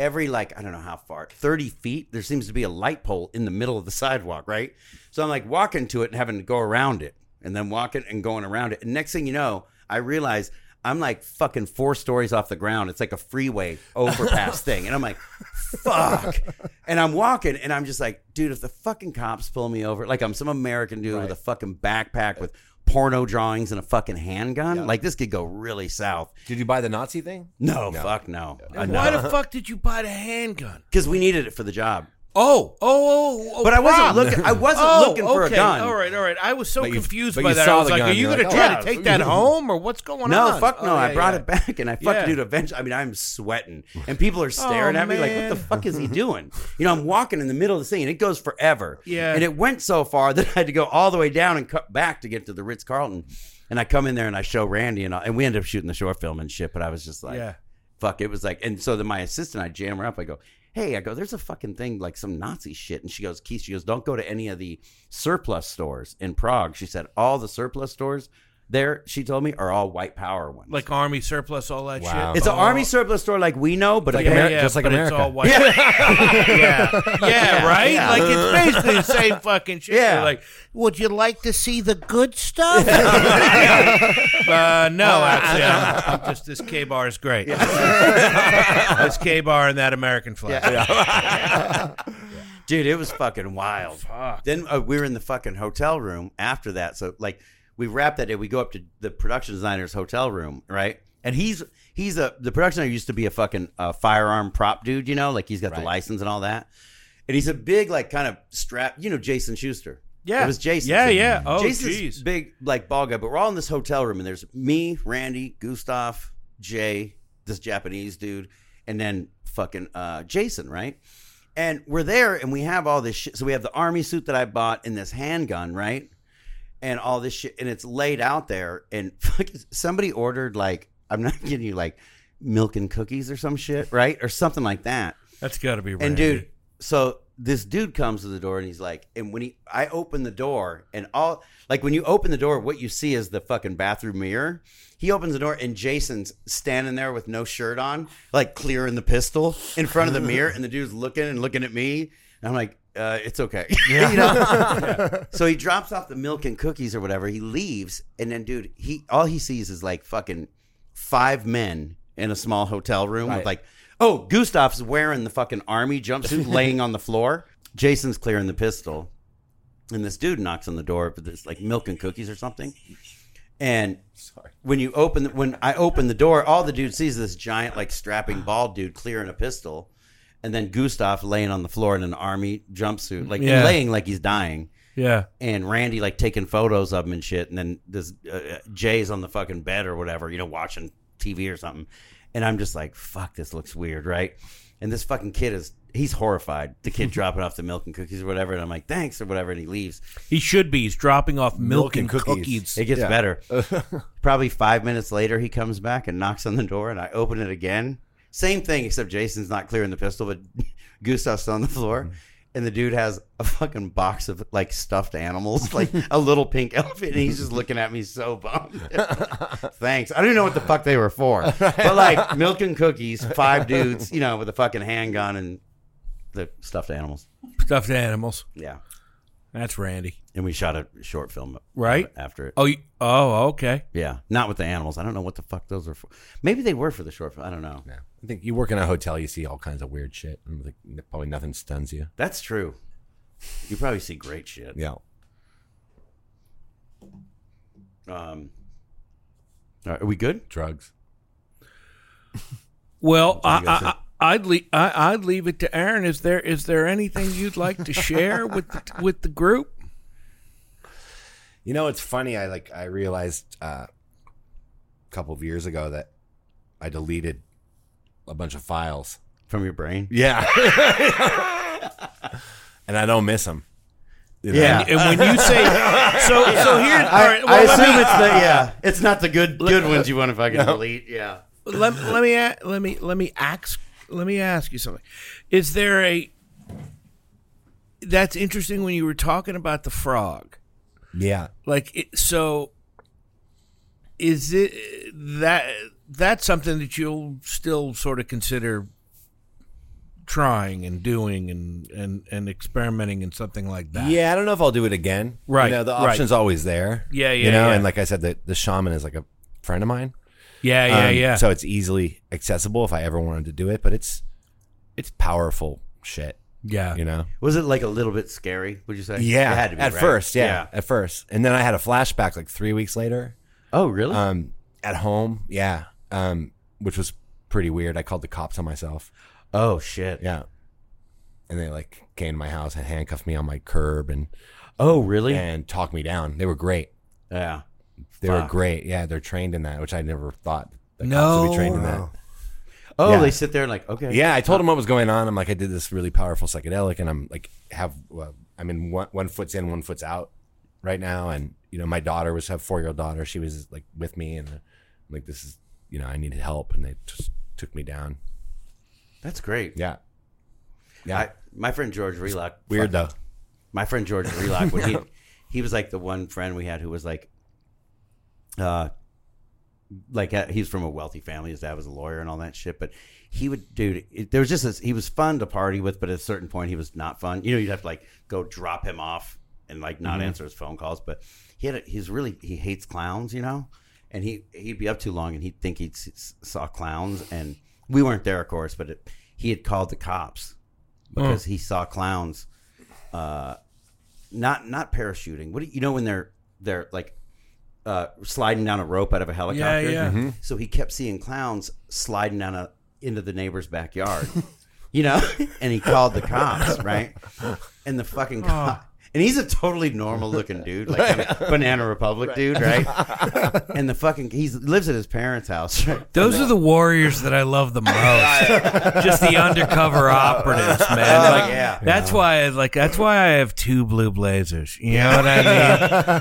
every like I don't know how far, thirty feet, there seems to be a light pole in the middle of the sidewalk, right? So I'm like walking to it and having to go around it, and then walking and going around it. And next thing you know, I realize I'm like fucking four stories off the ground. It's like a freeway overpass thing, and I'm like, fuck. And I'm walking, and I'm just like, dude, if the fucking cops pull me over, like I'm some American dude with a fucking backpack with porno drawings and a fucking handgun, like this could go really south. Did you buy the Nazi thing? No, fuck no. And why the fuck did you buy the handgun? Because we needed it for the job. Oh, oh, oh, oh But I wasn't looking. I wasn't Oh, looking for okay. a gun. All right, all right. I was so confused but by that. I was like, gun, "Are you going to try oh, to take that home, or what's going No, on?" No, fuck no. Oh, I brought yeah. it back, and I fucking Yeah. dude. Eventually, I mean, I'm sweating, and people are oh, staring Oh, at me like, "What the fuck is he doing?" You know, I'm walking in the middle of the scene. And it goes forever. Yeah. and it went so far that I had to go all the way down and cut back to get to the Ritz Carlton. And I come in there and I show Randy, and, I, and we end up shooting the short film and shit. But I was just like, Yeah. fuck. It was like, and so then my assistant, I jam her up. I go, hey, I go, there's a fucking thing like some Nazi shit. And she goes, Keith, she goes, don't go to any of the surplus stores in Prague. She said, all the surplus stores there, she told me, are all white power ones. like army surplus, all that Wow. shit. it's an Oh. army surplus store like we know, but Like apparently, Ameri- yeah, just like but America. It's all white. yeah. yeah, right. Like it's basically the same fucking shit. Yeah. They're like, would you like to see the good stuff? uh, no, actually, I'm, I'm just this K bar is great. this K bar and that American flag. dude, it was fucking wild. Then uh, we were in the fucking hotel room after that. So like we wrap that day. We go up to the production designer's hotel room, right? And he's he's a the production designer used to be a fucking uh, firearm prop dude, you know, like he's got the license and all that. And he's a big like kind of strap, you know, Jason Schuster. Yeah. it was Jason. Yeah, yeah. Oh, Jason's jeez. big like ball guy, but we're all in this hotel room, and there's me, Randy, Gustav, Jay, this Japanese dude, and then fucking uh, Jason, right? And we're there, and we have all this shit. So we have the army suit that I bought and this handgun, right? And all this shit, and it's laid out there. And fucking somebody ordered like I'm not giving you, like milk and cookies or some shit, right, or something like that. That's got to be right. And dude, so this dude comes to the door and he's like, and when he, I open the door and all, like when you open the door, what you see is the fucking bathroom mirror. He opens the door and Jason's standing there with no shirt on, like clearing the pistol in front of the mirror, and the dude's looking and looking at me. And I'm like, uh, it's okay. you know? So he drops off the milk and cookies or whatever. He leaves, and then, dude, he all he sees is like fucking five men in a small hotel room with like, oh, Gustav's wearing the fucking army jumpsuit, laying on the floor. Jason's clearing the pistol, and this dude knocks on the door with this like milk and cookies or something. And Sorry. when you open, the, when I open the door, all the dude sees is this giant, like strapping bald dude clearing a pistol, and then Gustav laying on the floor in an army jumpsuit, like Yeah. laying like he's dying yeah. and Randy like taking photos of him and shit, and then this uh, Jay's on the fucking bed or whatever, you know, watching TV or something, and I'm just like, fuck, this looks weird, right? And this fucking kid is he's horrified. The kid dropping off the milk and cookies or whatever, and I'm like, thanks or whatever, and he leaves. He should be. He's dropping off milk, and cookies. It gets better. Probably five minutes later, he comes back and knocks on the door, and I open it again. Same thing, except Jason's not clearing the pistol, but Gustav's on the floor. Mm-hmm. And the dude has a fucking box of like stuffed animals, like a little pink elephant, and he's just looking at me so bummed. Thanks. I don't know what the fuck they were for. But like milk and cookies, five dudes, you know, with a fucking handgun and the stuffed animals. Stuffed animals. Yeah. That's Randy. And we shot a short film Right? after it. Oh, you, oh, okay. Yeah, not with the animals. I don't know what the fuck those are for. Maybe they were for the short film. I don't know. Yeah. I think you work in a hotel, you see all kinds of weird shit. and like, probably nothing stuns you. That's true. You probably see great shit. Yeah. Um, all right, are we good? Drugs. Well, I, I, I'd leave. I, I'd leave it to Aaron. Is there is there anything you'd like to share with the, with the group? You know, it's funny. I like I realized uh, a couple of years ago that I deleted a bunch of files. From your brain. Yeah, and I don't miss them. Yeah. And when you say so, so here. I, right. Well, let assume me it's the yeah. It's not the good good ones you want to fucking delete. Yeah. let, let me let me let me ask let me ask you something. Is there a that's interesting when you were talking about the frog. Yeah, Like it, so is it that that's something that you'll still sort of consider trying and doing and and and experimenting and something like that. yeah. I don't know if I'll do it again. Right, You know, the right. option's always there. Yeah, yeah. You know, yeah. and like I said, the the shaman is like a friend of mine. Yeah, yeah, Um, yeah. So it's easily accessible if I ever wanted to do it, but it's it's powerful shit. yeah. You know. Was it like a little bit scary? Would you say? Yeah, It had to be, at right? first, yeah, at first, and then I had a flashback like three weeks later, Oh, really? um, at home, yeah, um, which was pretty weird. I called the cops on myself, oh shit. yeah, and they like came to my house and handcuffed me on my curb and Oh, really? and talked me down. They were great. Yeah. They were great. Yeah, they're trained in that, which I never thought the No. cops would be trained in that. Oh, Yeah. they sit there and like, okay. Yeah, I told him what was going on. I'm like, I did this really powerful psychedelic, and I'm like, have well, I'm in one, one foot's in, one foot's out right now, and you know, my daughter was have four year old daughter. She was like with me, and I'm like, this is, you know, I needed help, and they just took me down. That's great. Yeah, yeah, I, my friend George Relock. weird though. my friend George Relock when he he was like the one friend we had who was like uh like uh, he's from a wealthy family. His dad was a lawyer and all that shit. But he would dude it, there was just this, he was fun to party with but at a certain point he was not fun. You know you'd have to like go drop him off and like not answer his phone calls. But he had a, he's really he hates clowns you know? And he he'd be up too long and he'd think he saw clowns. And we weren't there of course but it, he had called the cops because he saw clowns uh, not not parachuting. What do you know when they're they're like uh, sliding down a rope out of a helicopter? Yeah, yeah. So he kept seeing clowns sliding down a, into the neighbor's backyard. you know, and he called the cops, right? And the fucking cop. And he's a totally normal looking dude, like kind of Banana Republic dude, right? and the fucking he lives at his parents' house. Right? Those are the warriors that I love the most. Just the undercover operatives, man. Oh, like, Oh, yeah. That's why, I, like, that's why I have two blue blazers. You know what I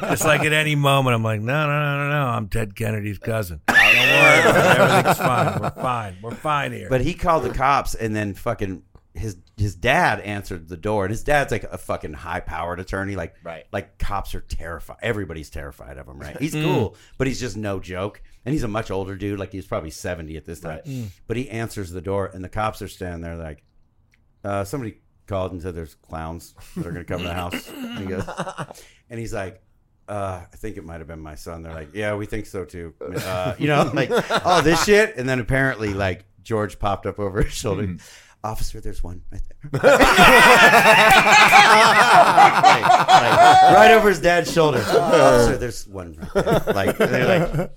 mean? It's like at any moment, I'm like, no, no, no, no, no. I'm Ted Kennedy's cousin. Oh, Don't worry, everything's fine. We're fine. We're fine here. But he called the cops, and then fucking his his dad answered the door, and his dad's like a fucking high powered attorney. Like Right. like cops are terrified. Everybody's terrified of him, right? He's cool, but he's just no joke. And he's a much older dude. Like he's probably seventy at this time. But he answers the door, and the cops are standing there like, uh, somebody called and said there's clowns that are going to come to the house. And he goes, and he's like. Uh, I think it might have been my son. They're like, yeah, we think so too. Uh, you know, like, all this shit. And then apparently, like, George popped up over his shoulder. Officer, there's one right there. Like, like, right over his dad's shoulder. Officer, there's one right there. Like, they're like,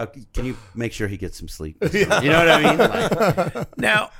"Okay, can you make sure he gets some sleep? You know what I mean? Like, Now,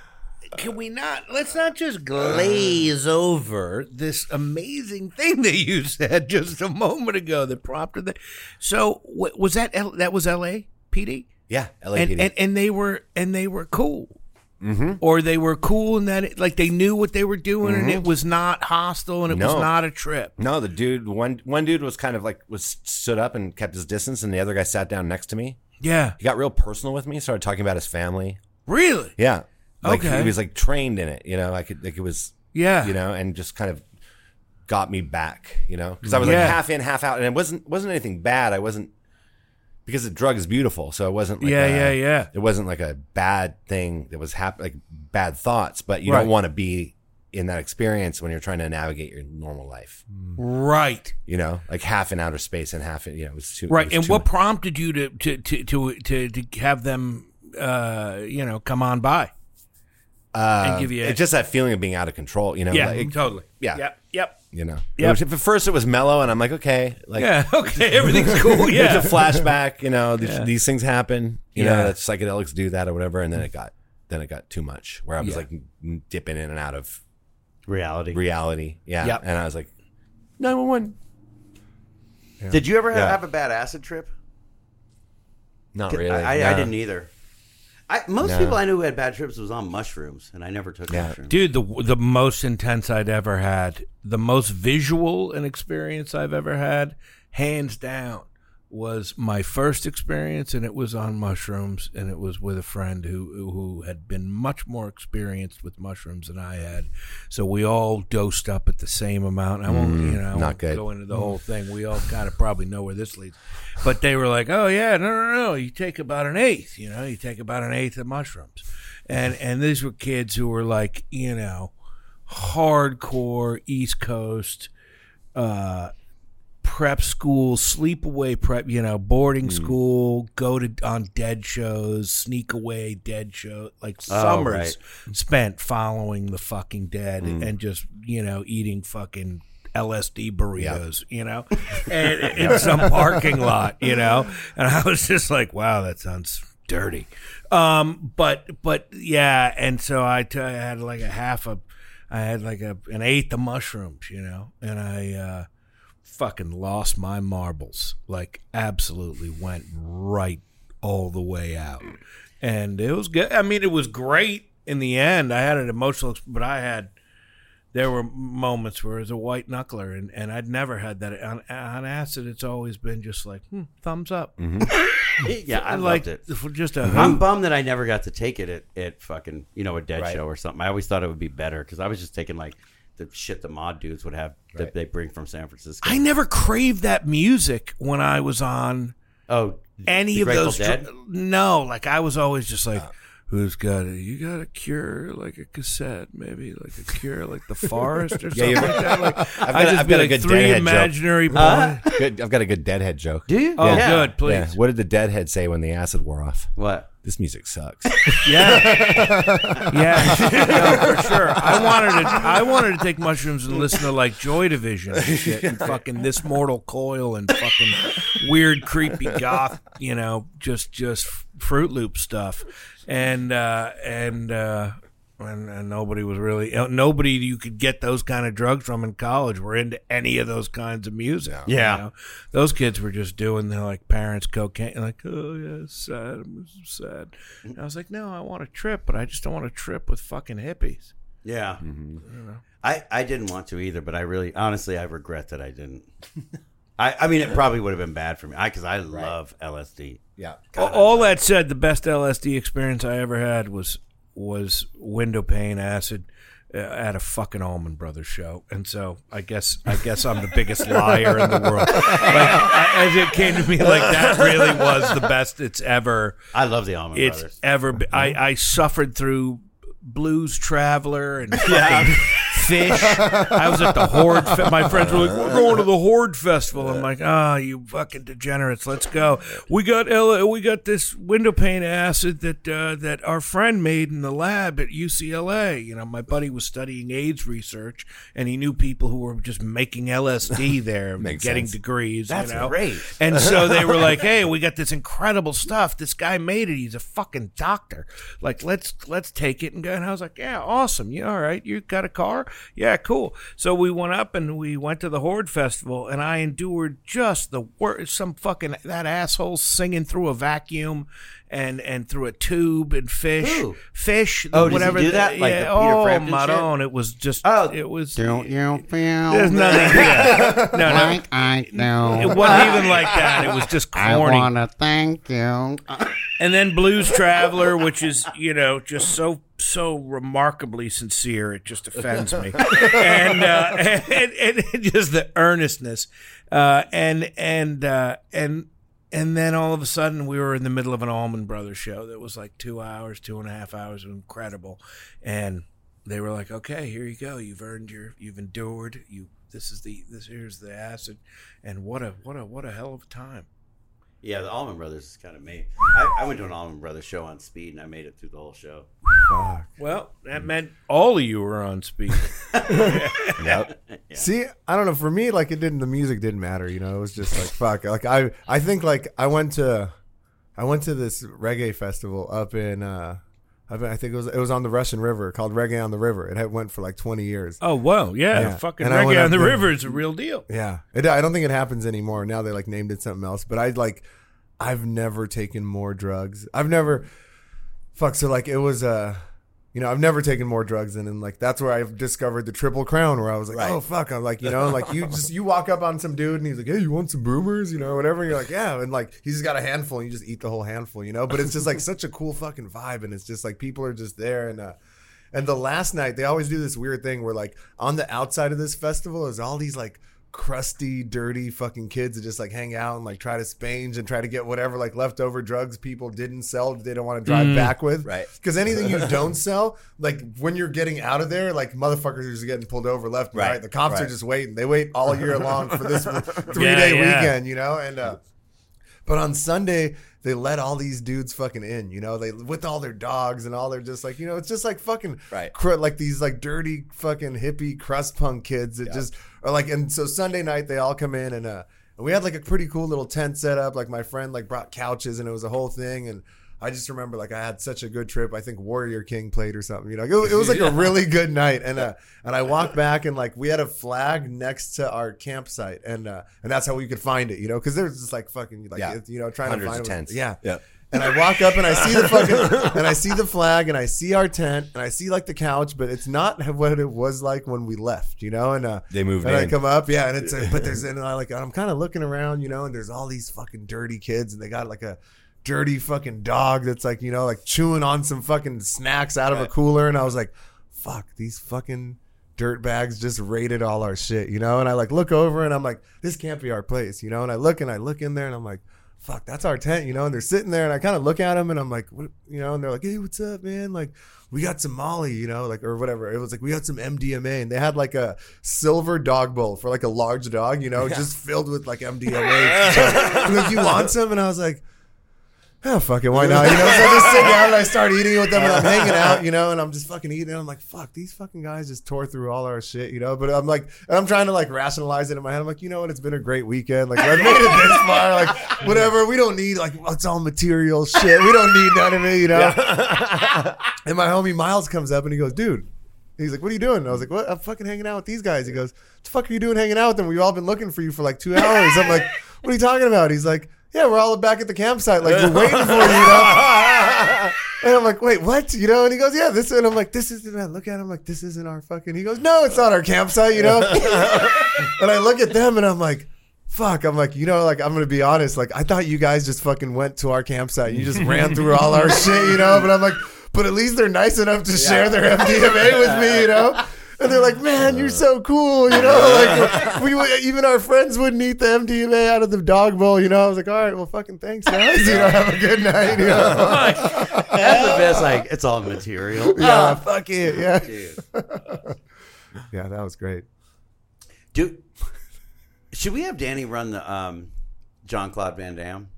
can we not? Let's not just glaze over this amazing thing that you said just a moment ago that prompted that. So, was that L, that was L.A. PD? Yeah, And, LAPD. and and they were and they were cool. Mm-hmm. Or they were cool and that, it, like they knew what they were doing, and it was not hostile, and it was not a trip. no, the dude, one one dude was kind of like was stood up and kept his distance, and the other guy sat down next to me. Yeah, He got real personal with me, started talking about his family. really. Yeah, like Okay. he was like trained in it. You know, I could like it was Yeah, you know, and just kind of got me back, you know, because I was Yeah. like half in, half out, and it wasn't wasn't anything bad. I wasn't because the drug is beautiful, so it wasn't. Like Yeah, a- yeah, yeah. It wasn't like a bad thing that was hap- like bad thoughts, but you Right. don't want to be in that experience when you're trying to navigate your normal life. right, You know, like half in outer space and half in you know it was too right. was And too what much. prompted you to to to to to, to have them, uh, you know, come on by? uh, and give you a- it's just that feeling of being out of control. You know, Yeah, like, totally. yeah. Yep. Yep. You know. yeah. Which, at first it was mellow, and I'm like, okay, like Yeah. Okay. Everything's cool. Yeah. There's a flashback, you know, these, these things happen, you Yeah. know, that psychedelics do that or whatever. And then it got, then it got too much. Where I was Yeah. like dipping in and out of Reality. reality. Yeah, Yep. and I was like, nine one one. Did you ever have, Yeah. have a bad acid trip? Not really. I, I, I didn't either. I, most No. people I knew who had bad trips was on mushrooms, and I never took Yeah. mushrooms. Dude, the the most intense I'd ever had, the most visual an experience I've ever had, hands down, was my first experience, and it was on mushrooms, and it was with a friend who who had been much more experienced with mushrooms than I had. So we all dosed up at the same amount. I won't, you know, I won't good. go into the whole thing. We all kind of probably know where this leads, but they were like, "Oh yeah, no, no, no, you take about an eighth. You know, you take about an eighth of mushrooms." And and these were kids who were like, you know, hardcore East Coast uh, prep school, sleepaway prep, you know, boarding school, go to on dead shows, sneak away dead show, like summers spent following the fucking dead and just, you know, eating fucking LSD burritos, you know, and in some parking lot, you know, and I was just like, wow, that sounds dirty. Um, but but yeah, and so I, t- I had like a half a, I had like a an eighth of mushrooms, you know, and I uh, fucking lost my marbles, like absolutely went right all the way out, and it was good. I mean, it was great in the end. I had an emotional, but I had there were moments where it was a white knuckler, and, and I'd never had that on, on acid. It's always been just like hmm, thumbs up, yeah, I like loved it. just a I'm hoot. bummed that I never got to take it at, at fucking you know a dead Right. show or something. I always thought it would be better because I was just taking like the shit the mod dudes would have that they bring from San Francisco. I never craved that music when I was on oh, any of those. Dr- no, like I was always just like, uh. Who's got it? You got a cure, like a cassette, maybe like a cure, like the forest or something you- like that. Like I've I got, just I've be got a good three deadhead imaginary boys. joke. Good, I've got a good deadhead joke. Do you? Oh, yeah. good, please. Yeah. What did the deadhead say when the acid wore off? What? This music sucks. Yeah, yeah, no, for sure. I wanted to, I wanted to take mushrooms and listen to like Joy Division and shit, and fucking This Mortal Coil and fucking weird, creepy goth, you know, just just Fruit Loop stuff, and uh, and. uh and, and nobody was really uh, nobody you could get those kind of drugs from in college were into any of those kinds of music. you Yeah. know? those kids were just doing their like parents cocaine. Like, oh yeah, it's sad. I'm sad. And I was like, no, I want a trip, but I just don't want to trip with fucking hippies. Yeah. I, I didn't want to either, but I really, honestly, I regret that I didn't. I, I mean, it probably would have been bad for me because I, love LSD. yeah. All, all that said, the best LSD experience I ever had was was window pane acid uh, at a fucking Allman Brothers show, and so I guess I guess I'm the biggest liar in the world. Like as it came to me, like that really was the best it's ever. I love the Allman It's Brothers. ever. Been. I I suffered through Blues Traveler and fucking Phish. I was at the Horde. Fe- my friends were like, "We're going to the Horde Festival." I'm like, "Ah, you fucking degenerates! Let's go." We got L- we got this window pane acid that uh, that our friend made in the lab at UCLA. You know, my buddy was studying AIDS research, and he knew people who were just making LSD there, getting sense. degrees. That's you know? great. And so they were like, "Hey, we got this incredible stuff. This guy made it. He's a fucking doctor. Like, let's let's take it and go." And I was like, "Yeah, awesome. Yeah, all right. You got a car? Yeah, cool." So we went up and we went to the Horde Festival, and I endured just the worst. Some fucking that asshole singing through a vacuum. And, and through a tube and Phish, Who? Phish, Oh, whatever. do that? Like yeah, oh, Frampton shit? Madone, it was just, Oh. it was. Don't you feel There's nothing. Yeah. No, no, like I know? it wasn't even like that. It was just I corny. want to thank you. and then Blues Traveler, which is you know just so so remarkably sincere, it just offends me, and, uh, and, and and just the earnestness, uh, and and uh, and and then all of a sudden we were in the middle of an Allman Brothers show that was like two hours, two and a half hours, incredible, and they were like, okay, here you go, you've earned your, you've endured, you. This is the this here's the acid, and what a what a what a hell of a time. Yeah, the Allman Brothers is kind of me. I, I went to an Allman Brothers show on speed and I made it through the whole show. Fuck. Well, that meant all of you were on speed. Yep. See, I don't know. For me, like it didn't. The music didn't matter. You know, it was just like fuck. Like I, I think like I went to, I went to this reggae festival up in, uh I, I think it was it was on the Russian River called Reggae on the River. It had went for like 20 years. Oh, whoa. Yeah. Yeah. Fucking And reggae on the there. river is a real deal. Yeah, it, I don't think it happens anymore. Now they like named it something else. But I like, I've never taken more drugs. I've never, fuck. So like it was uh you know, I've never taken more drugs than and like that's where I've discovered the triple crown where I was like, Right. oh fuck, I'm like, you know, like you just you walk up on some dude and he's like, hey, you want some boomers, you know, whatever. And you're like, yeah, and like he's just got a handful and you just eat the whole handful, you know. But it's just like such a cool fucking vibe, and it's just like people are just there and. uh and the last night, they always do this weird thing where, like, on the outside of this festival is all these like crusty, dirty fucking kids that just like hang out and like try to spange and try to get whatever like leftover drugs people didn't sell that they don't want to drive back with. Right. Because anything you don't sell, like when you're getting out of there, like motherfuckers are just getting pulled over left and right. Right, The cops are just waiting. They wait all year long for this three Yeah, day yeah. weekend, you know? And uh but on Sunday, they let all these dudes fucking in, you know, they with all their dogs and all they're just like, you know, it's just like fucking Right. cr- like these like dirty fucking hippie crust punk kids that just are like and so Sunday night they all come in and uh and we had like a pretty cool little tent set up. Like my friend like brought couches and it was a whole thing and I just remember like I had such a good trip. I think Warrior King played or something. You know, it, it was like a really good night. And uh, and I walked back and like we had a flag next to our campsite, and uh, and that's how we could find it. You know, because there's just like fucking like Yeah. you know trying Hundreds to of find it. tents. Yeah, Yeah. And I walk up and I see the fucking and I see the flag and I see our tent and I see like the couch, but it's not what it was like when we left. You know, and uh, They moved and I come up, yeah, and it's like, but there's and I like I'm kind of looking around, you know, and there's all these fucking dirty kids, and they got like a dirty fucking dog that's like you know like chewing on some fucking snacks out of a cooler, and I was like, fuck, these fucking dirt bags just raided all our shit, you know, and I like look over and I'm like, this can't be our place, you know, and I look and I look in there and I'm like. Fuck, that's our tent, you know. And they're sitting there, and I kind of look at them, and I'm like, what, you know, and they're like, "Hey, what's up, man? Like, we got some Molly, you know, like or whatever. It was like we got some MDMA, and they had like a silver dog bowl for like a large dog, you know, just filled with like MDMA. like, you want some? And I was like, oh fuck it, why not? You know, so I just sit down and I start eating with them, and I'm hanging out, you know, and I'm just fucking eating. And I'm like, fuck, these fucking guys just tore through all our shit, you know. But I'm like, and I'm trying to like rationalize it in my head. I'm like, you know what? It's been a great weekend. Like I've made it this far. Like whatever. We don't need like oh, it's all material shit. We don't need none of it, you know. Yeah. and my homie Miles comes up and he goes, dude. He's like, "What are you doing?" And I was like, "What? I'm fucking hanging out with these guys." He goes, "What the fuck are you doing hanging out with them? We've all been looking for you for like two hours." I'm like, "What are you talking about?" He's like, "Yeah, we're all back at the campsite, like we're waiting for you." you know? And I'm like, "Wait, what?" You know? And he goes, "Yeah, this." And I'm like, "This isn't." I look at him like, "This isn't our fucking." He goes, "No, it's not our campsite," you know. and I look at them and I'm like. Fuck, I'm like, you know, like, I'm gonna be honest, like, I thought you guys just fucking went to our campsite. You just ran through all our shit, you know, but I'm like, but at least they're nice enough to share their MDMA with me, you know? And they're like, man, you're so cool, you know? Like, we would- even our friends wouldn't eat the MDMA out of the dog bowl, you know? I was like, all right, well, fucking thanks, guys. You know, have a good night, you know? That's the best. Like it's all material. Yeah, fuck it, yeah. Yeah, that was great. Dude, should we have Danny run the um, John Claude Van Damme?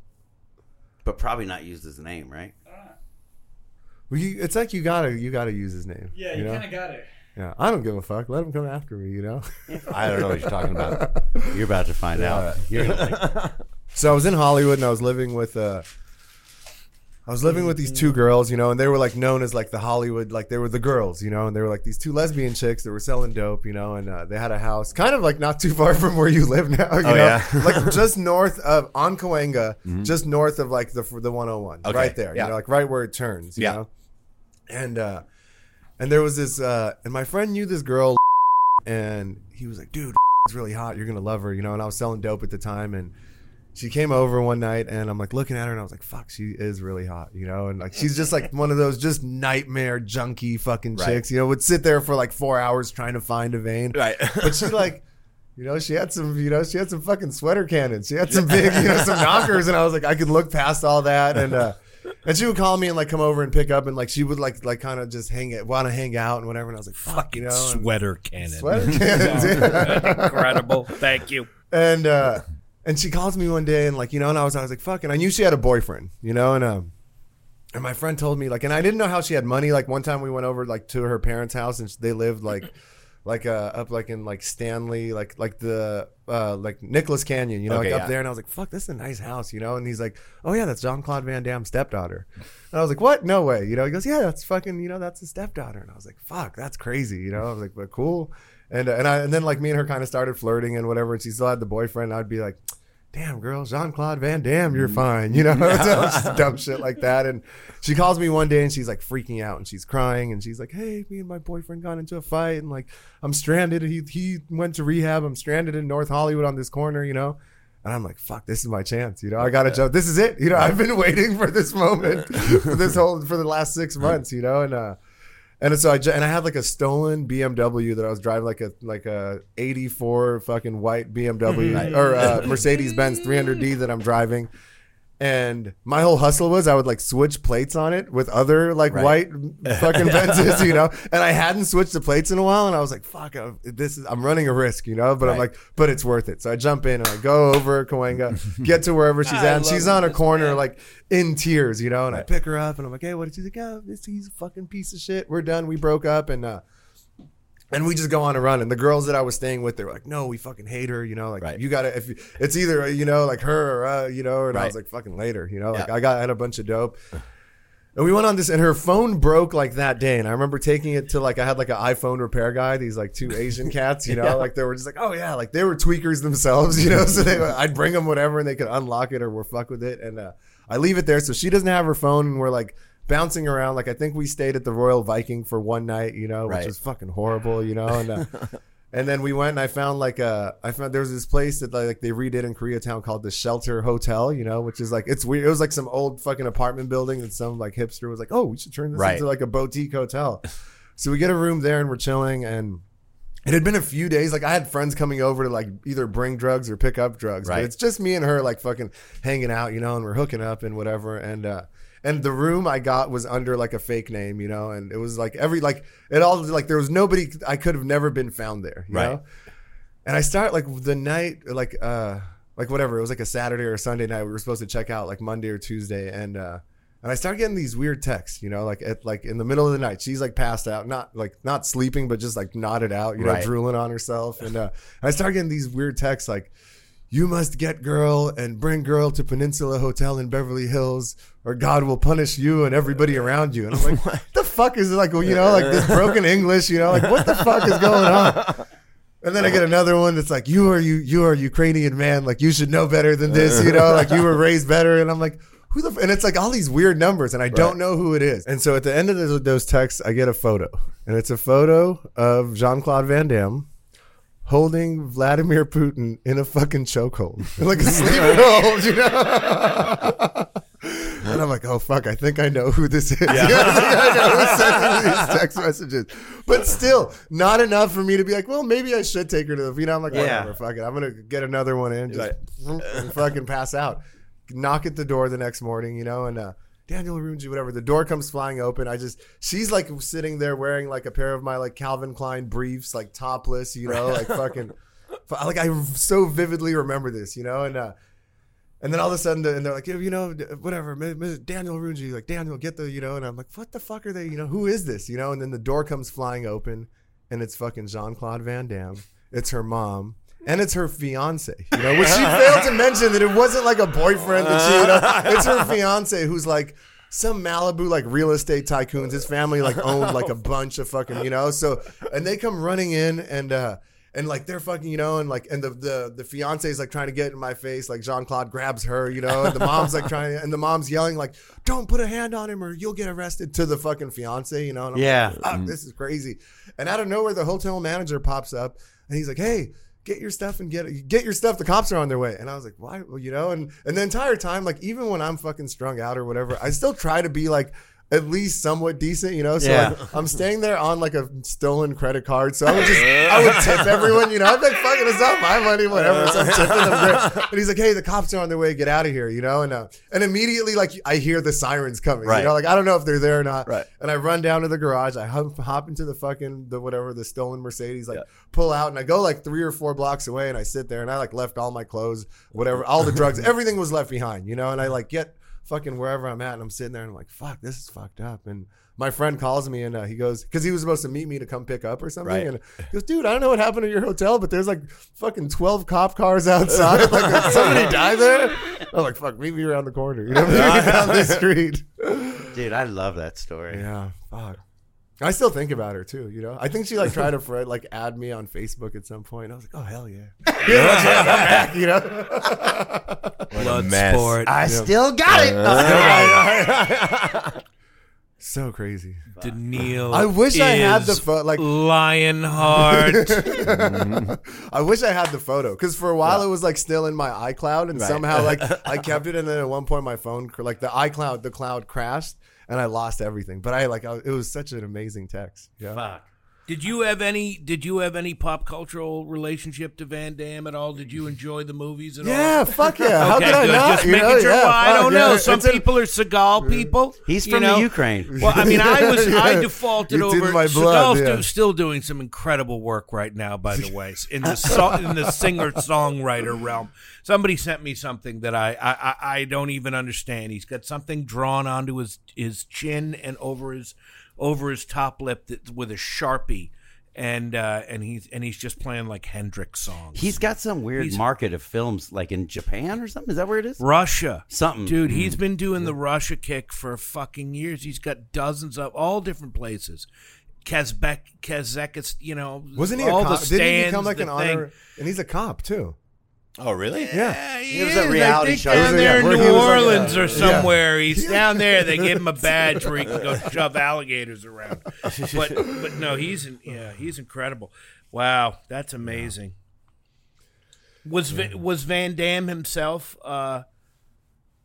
But probably not use his name, right? Well, you, it's like you gotta, you gotta use his name. Yeah, you you know? kind of got it. Yeah, I don't give a fuck. Let them come after me, you know? I don't know what you're talking about. You're about to find out. You're like, So I was in Hollywood and I was living with uh I was living with these two girls, you know, and they were like known as like the Hollywood, like they were the girls, you know, and they were like these two lesbian chicks that were selling dope, you know, and uh, they had a house kind of like not too far from where you live now, you know, yeah. like just north of on Cahuenga, just north of like the the 101, Okay, right there, yeah. you know, like right where it turns, you Yeah. know, and uh, and there was this, uh, and my friend knew this girl, and he was like, dude, is really hot, you're gonna love her, you know, and I was selling dope at the time, and she came over one night and I'm like looking at her and I was like, fuck, she is really hot, you know? And like, she's just like one of those just nightmare junkie fucking Right. chicks, you know, would sit there for like four hours trying to find a vein. Right. But she like, you know, she had some, you know, she had some fucking sweater cannons. She had some big, you know, some knockers. And I was like, I could look past all that. And, uh, and she would call me and like come over and pick up and like she would like like kind of just hang it, want to hang out and whatever. And I was like, fuck, you know, and- Sweater cannon. sweater cannons. yeah. Incredible. Thank you. and uh and she calls me one day and like you know and I was I was like fuck and I knew she had a boyfriend you know and um and my friend told me like and I didn't know how she had money like one time we went over like to her parents house and they lived like like uh up like in like Stanley, like like the uh like Nicholas Canyon, you know, Okay, like yeah. up there. And I was like, fuck, this is a nice house, you know. And he's like, oh yeah, that's John Claude Van Damme's stepdaughter. And I was like, what? No way, you know. He goes, yeah, that's fucking, you know, that's his stepdaughter. And I was like, fuck, that's crazy, you know. I was like, but cool. And uh, and I and then like me and her kind of started flirting and whatever. And she still had the boyfriend. And I'd be like. Damn, girl, Jean Claude Van Damme, you're fine. You know, just dumb shit like that. And she calls me one day and she's like freaking out and she's crying and she's like, "Hey, me and my boyfriend got into a fight and like I'm stranded. He he went to rehab. I'm stranded in North Hollywood on this corner. You know." And I'm like, "Fuck, this is my chance. You know, I gotta jump. This is it. You know, I've been waiting for this moment for this whole for the last six months. You know, and uh, and so I and I had like a stolen BMW that I was driving like a like a '84 fucking white BMW or uh, Mercedes Benz 300D that I'm driving. And my whole hustle was I would like switch plates on it with other like white fucking fences, you know. And I hadn't switched the plates in a while, and I was like, "Fuck, I, this is I'm running a risk, you know." But I'm like, "But it's worth it." So I jump in and I go over Cahuenga, get to wherever she's at. And she's on a corner, like in tears, you know. And I pick her up, and I'm like, "Hey, what?" did she like, "Oh, this he's a fucking piece of shit. We're done. We broke up." And uh, and we just go on a run. And the girls that I was staying with, they were like, "No, we fucking hate her." You know, like Right. you gotta. If you, it's either you know like her or uh, you know, and I was like, "Fucking later," you know. Like Yeah. I got I had a bunch of dope. And we went on this, and her phone broke like that day. And I remember taking it to like I had like an iPhone repair guy. These like two Asian cats, you know, like they were just like, oh yeah, like they were tweakers themselves, you know. So they, I'd bring them whatever, and they could unlock it or we're fuck with it. And uh, I leave it there, so she doesn't have her phone, and we're like bouncing around. Like I think we stayed at the Royal Viking for one night, you know, which Right. was fucking horrible, you know. And uh, and then we went and I found like uh I found there was this place that like they redid in Koreatown called the Shelter Hotel, you know, which is like it's weird. It was like some old fucking apartment building and some like hipster was like, oh, we should turn this Right. into like a boutique hotel. so we get a room there and we're chilling and. It had been a few days. Like I had friends coming over to like either bring drugs or pick up drugs. But Right. it's just me and her like fucking hanging out, you know, and we're hooking up and whatever. And uh and the room I got was under like a fake name, you know, and it was like every like it all like there was nobody I could have never been found there, you Right. know. And I start like the night like uh like whatever, it was like a Saturday or a Sunday night. We were supposed to check out like Monday or Tuesday and uh and I started getting these weird texts, you know, like at like in the middle of the night. She's like passed out, not like not sleeping, but just like nodded out, you know, Right. drooling on herself. And uh I started getting these weird texts like you must get girl and bring girl to Peninsula Hotel in Beverly Hills, or God will punish you and everybody around you. And I'm like, what the fuck is it like? Well, you know, like this broken English, you know, like what the fuck is going on? And then I get another one that's like, you are you you are Ukrainian man, like you should know better than this, you know, like you were raised better. And I'm like, who the? F-? And it's like all these weird numbers, and I don't know who it is. And so at the end of those, those texts, I get a photo, and it's a photo of Jean Claude Van Damme holding Vladimir Putin in a fucking chokehold, like a sleeper hold, you know. And I'm like, oh fuck, I think I know who this is. I think I know who's sending these text messages. But still, not enough for me to be like, well, maybe I should take her to the. You know, I'm like, Yeah. whatever, fuck it. I'm gonna get another one in, just fucking pass out. Knock at the door the next morning, you know, and uh, Daniel Runji, whatever. The door comes flying open. I just, she's like sitting there wearing like a pair of my like Calvin Klein briefs, like topless, you know, like fucking, like I so vividly remember this, you know, and uh, and then all of a sudden, and they're like, you know, whatever, Daniel Runji, like Daniel, get the, you know, and I'm like, what the fuck are they, you know, who is this, you know? And then the door comes flying open, and it's fucking Jean Claude Van Damme. It's her mom. And it's her fiance, you know, which she failed to mention that it wasn't like a boyfriend that she, you know, it's her fiance who's like some Malibu like real estate tycoons. His family like owned like a bunch of fucking, you know. So and they come running in and uh and like they're fucking, you know, and like and the the the fiance is like trying to get in my face, like Jean Claude grabs her, you know, and the mom's like trying and the mom's yelling like, "Don't put a hand on him or you'll get arrested." To the fucking fiance, you know. And I'm Yeah. like, Fuck, this is crazy. And out of nowhere, the hotel manager pops up and he's like, "Hey." Get your stuff and get get your stuff. The cops are on their way, and I was like, "Why?" Well, you know, and and the entire time, like even when I'm fucking strung out or whatever, I still try to be like at least somewhat decent, you know. So Yeah. like, I'm staying there on like a stolen credit card, so I would just I would tip everyone, you know. I'd be like, "Fucking, it's not my money, whatever." So I'm tipping them. Great. And he's like, "Hey, the cops are on their way. Get out of here," you know. And uh, and immediately, like, I hear the sirens coming. Right. You know, like I don't know if they're there or not. Right. And I run down to the garage. I hop, hop into the fucking the whatever the stolen Mercedes. Like pull out, and I go like three or four blocks away, and I sit there, and I like left all my clothes, whatever, all the drugs, everything was left behind, you know. And I like get fucking wherever I'm at, and I'm sitting there and I'm like, fuck, this is fucked up. And my friend calls me and uh, he goes, because he was supposed to meet me to come pick up or something. Right. And he goes, dude, I don't know what happened at your hotel, but there's like fucking 12 cop cars outside. like, did somebody died there? I'm like, fuck, meet me around the corner. You know, meet me down the street. Dude, I love that story. Yeah, fuck. I still think about her too. You know, I think she like tried to fr- like add me on Facebook at some point. I was like, oh hell yeah, yeah, I'm back, you know. Blood mess. sport. I still got it. Uh-huh. so crazy. Daniil. I wish I had the is pho- like- Lionheart. I wish I had the photo because for a while it was like still in my iCloud, and somehow like I kept it, and then at one point my phone, like the iCloud, the cloud crashed, and I lost everything. But I like I, it was such an amazing text. Yeah. Fuck. Did you have any? Did you have any pop cultural relationship to Van Damme at all? Did you enjoy the movies at all? Yeah, fuck yeah. How Okay, could I good. not? Just You making know? sure. Yeah, well, I don't yeah. know. Some It's in- people are Seagal people. He's from know. the Ukraine. Well, I mean, I was I defaulted It's in over. my blood, Seagal's yeah. do, still doing some incredible work right now. By the way, in the so, in the singer songwriter realm, somebody sent me something that I, I I I don't even understand. He's got something drawn onto his his chin and over his over his top lip that, with a sharpie. And uh, and he's and he's just playing like Hendrix songs. He's got some weird He's- market of films like in Japan or something. Is that where it is? Russia. Something. Dude, he's been doing the Russia kick for fucking years. He's got dozens of all different places. Kazbek, Kazakhstan, you know, Wasn't he all a the cop? Didn't he become like the an thing. honor? And he's a cop too. Oh, really? Yeah. Yeah, he It was is. a reality I think show. down Yeah, there in where New was like, Orleans or yeah. somewhere. He's down there. They gave him a badge where he can go shove alligators around. But but no, he's in, yeah, he's incredible. Wow, that's amazing. Was Va- was Van Damme himself? Uh,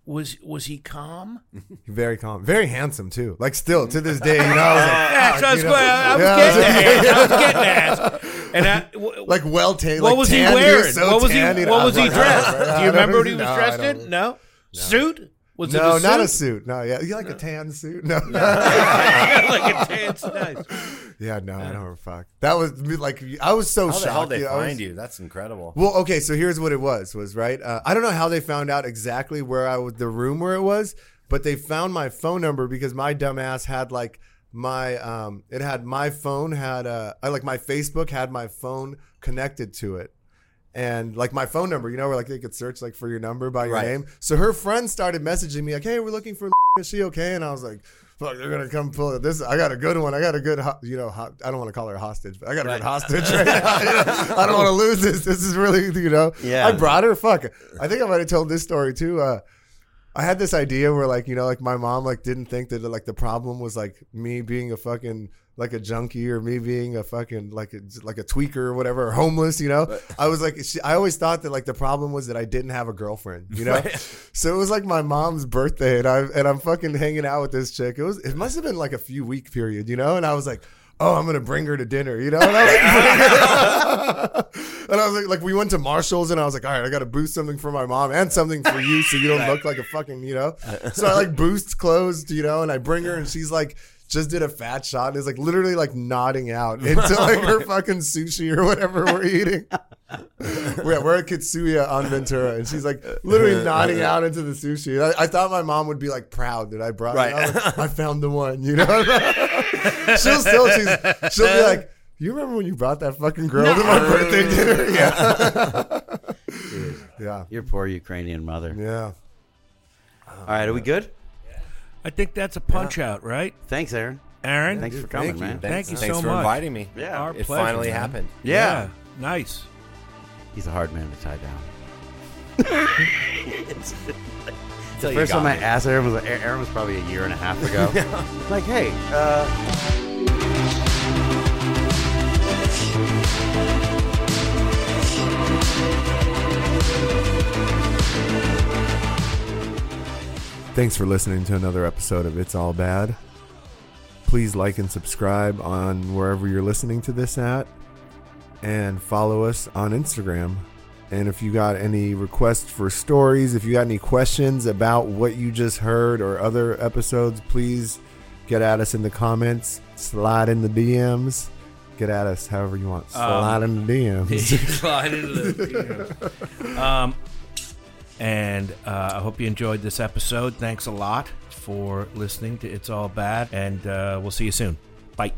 was was he calm? Very calm, very handsome too. Like still to this day, you know, I was like, That's what I was, you know, I was yeah, getting at. I was getting at. And I, w- like well tan. what was he wearing? so what was he? tan, you know, What I was he like, dressed? Do you remember what he was I dressed in? No, suit. Was No, it a not a suit? suit. No, yeah, you like a tan suit? No, like a tan nice. yeah, no, I don't fuck. That was like I was so How the hell shocked. they you know, I was- you? That's incredible. Well, okay, so here's what it was. Was right. Uh, I don't know how they found out exactly where I was, the room where it was, but they found my phone number because my dumbass had like my um, it had my phone had uh, I like my Facebook had my phone connected to it. And like my phone number, you know, where like they could search like for your number by your Right. name. So her friend started messaging me like, "Hey, we're looking for is she okay?" And I was like, "Fuck, they're gonna come pull it. This I got a good one. I got a good, ho- you know, ho- I don't want to call her a hostage, but I got a good hostage right now. You know? I don't want to lose this. This is really, you know, Yeah. I brought her. Fuck, I think I might have told this story too. Uh, I had this idea where like you know like my mom like didn't think that like the problem was like me being a fucking like a junkie or me being a fucking like a like a tweaker or whatever or homeless you know? I was like she, I always thought that like the problem was that I didn't have a girlfriend you know? So it was like my mom's birthday and I and I'm fucking hanging out with this chick. It was it must have been like a few week period you know? And I was like oh, I'm gonna bring her to dinner, you know? And I was like, and I was like, like, we went to Marshalls, and I was like, all right, I gotta boost something for my mom and something for you, so you don't look like a fucking, you know? So I like boost clothes, you know, and I bring her, and she's like. Just did a fat shot and is like literally like nodding out into like her fucking sushi or whatever we're eating. we're, we're at Katsuya on Ventura, and she's like literally nodding out into the sushi. I, I thought my mom would be like proud that I brought. Right. I, like, I found the one, you know. she'll still she's she'll be like, "You remember when you brought that fucking girl to my birthday dinner?" Yeah, yeah, Your poor Ukrainian mother. yeah. All right, are we good? I think that's a punch out, right, Thanks, Aaron. Aaron? Thanks for Thank coming, you. man. Thank you Thanks so for much. inviting me. Yeah. Our It pleasure, finally man. happened. Yeah. nice. He's a hard man to tie down. Till The first got time I asked Aaron was Aaron was probably a year and a half ago. like, hey, uh, Thanks for listening to another episode of It's All Bad. Please like and subscribe on wherever you're listening to this at, and follow us on Instagram. And if you got any requests for stories, if you got any questions about what you just heard or other episodes, please get at us in the comments. Slide in the DMs. Get at us however you want. Slide in the DMs. Slide into the- um, And uh, I hope you enjoyed this episode. Thanks a lot for listening to It's All Bad, and uh, we'll see you soon. Bye.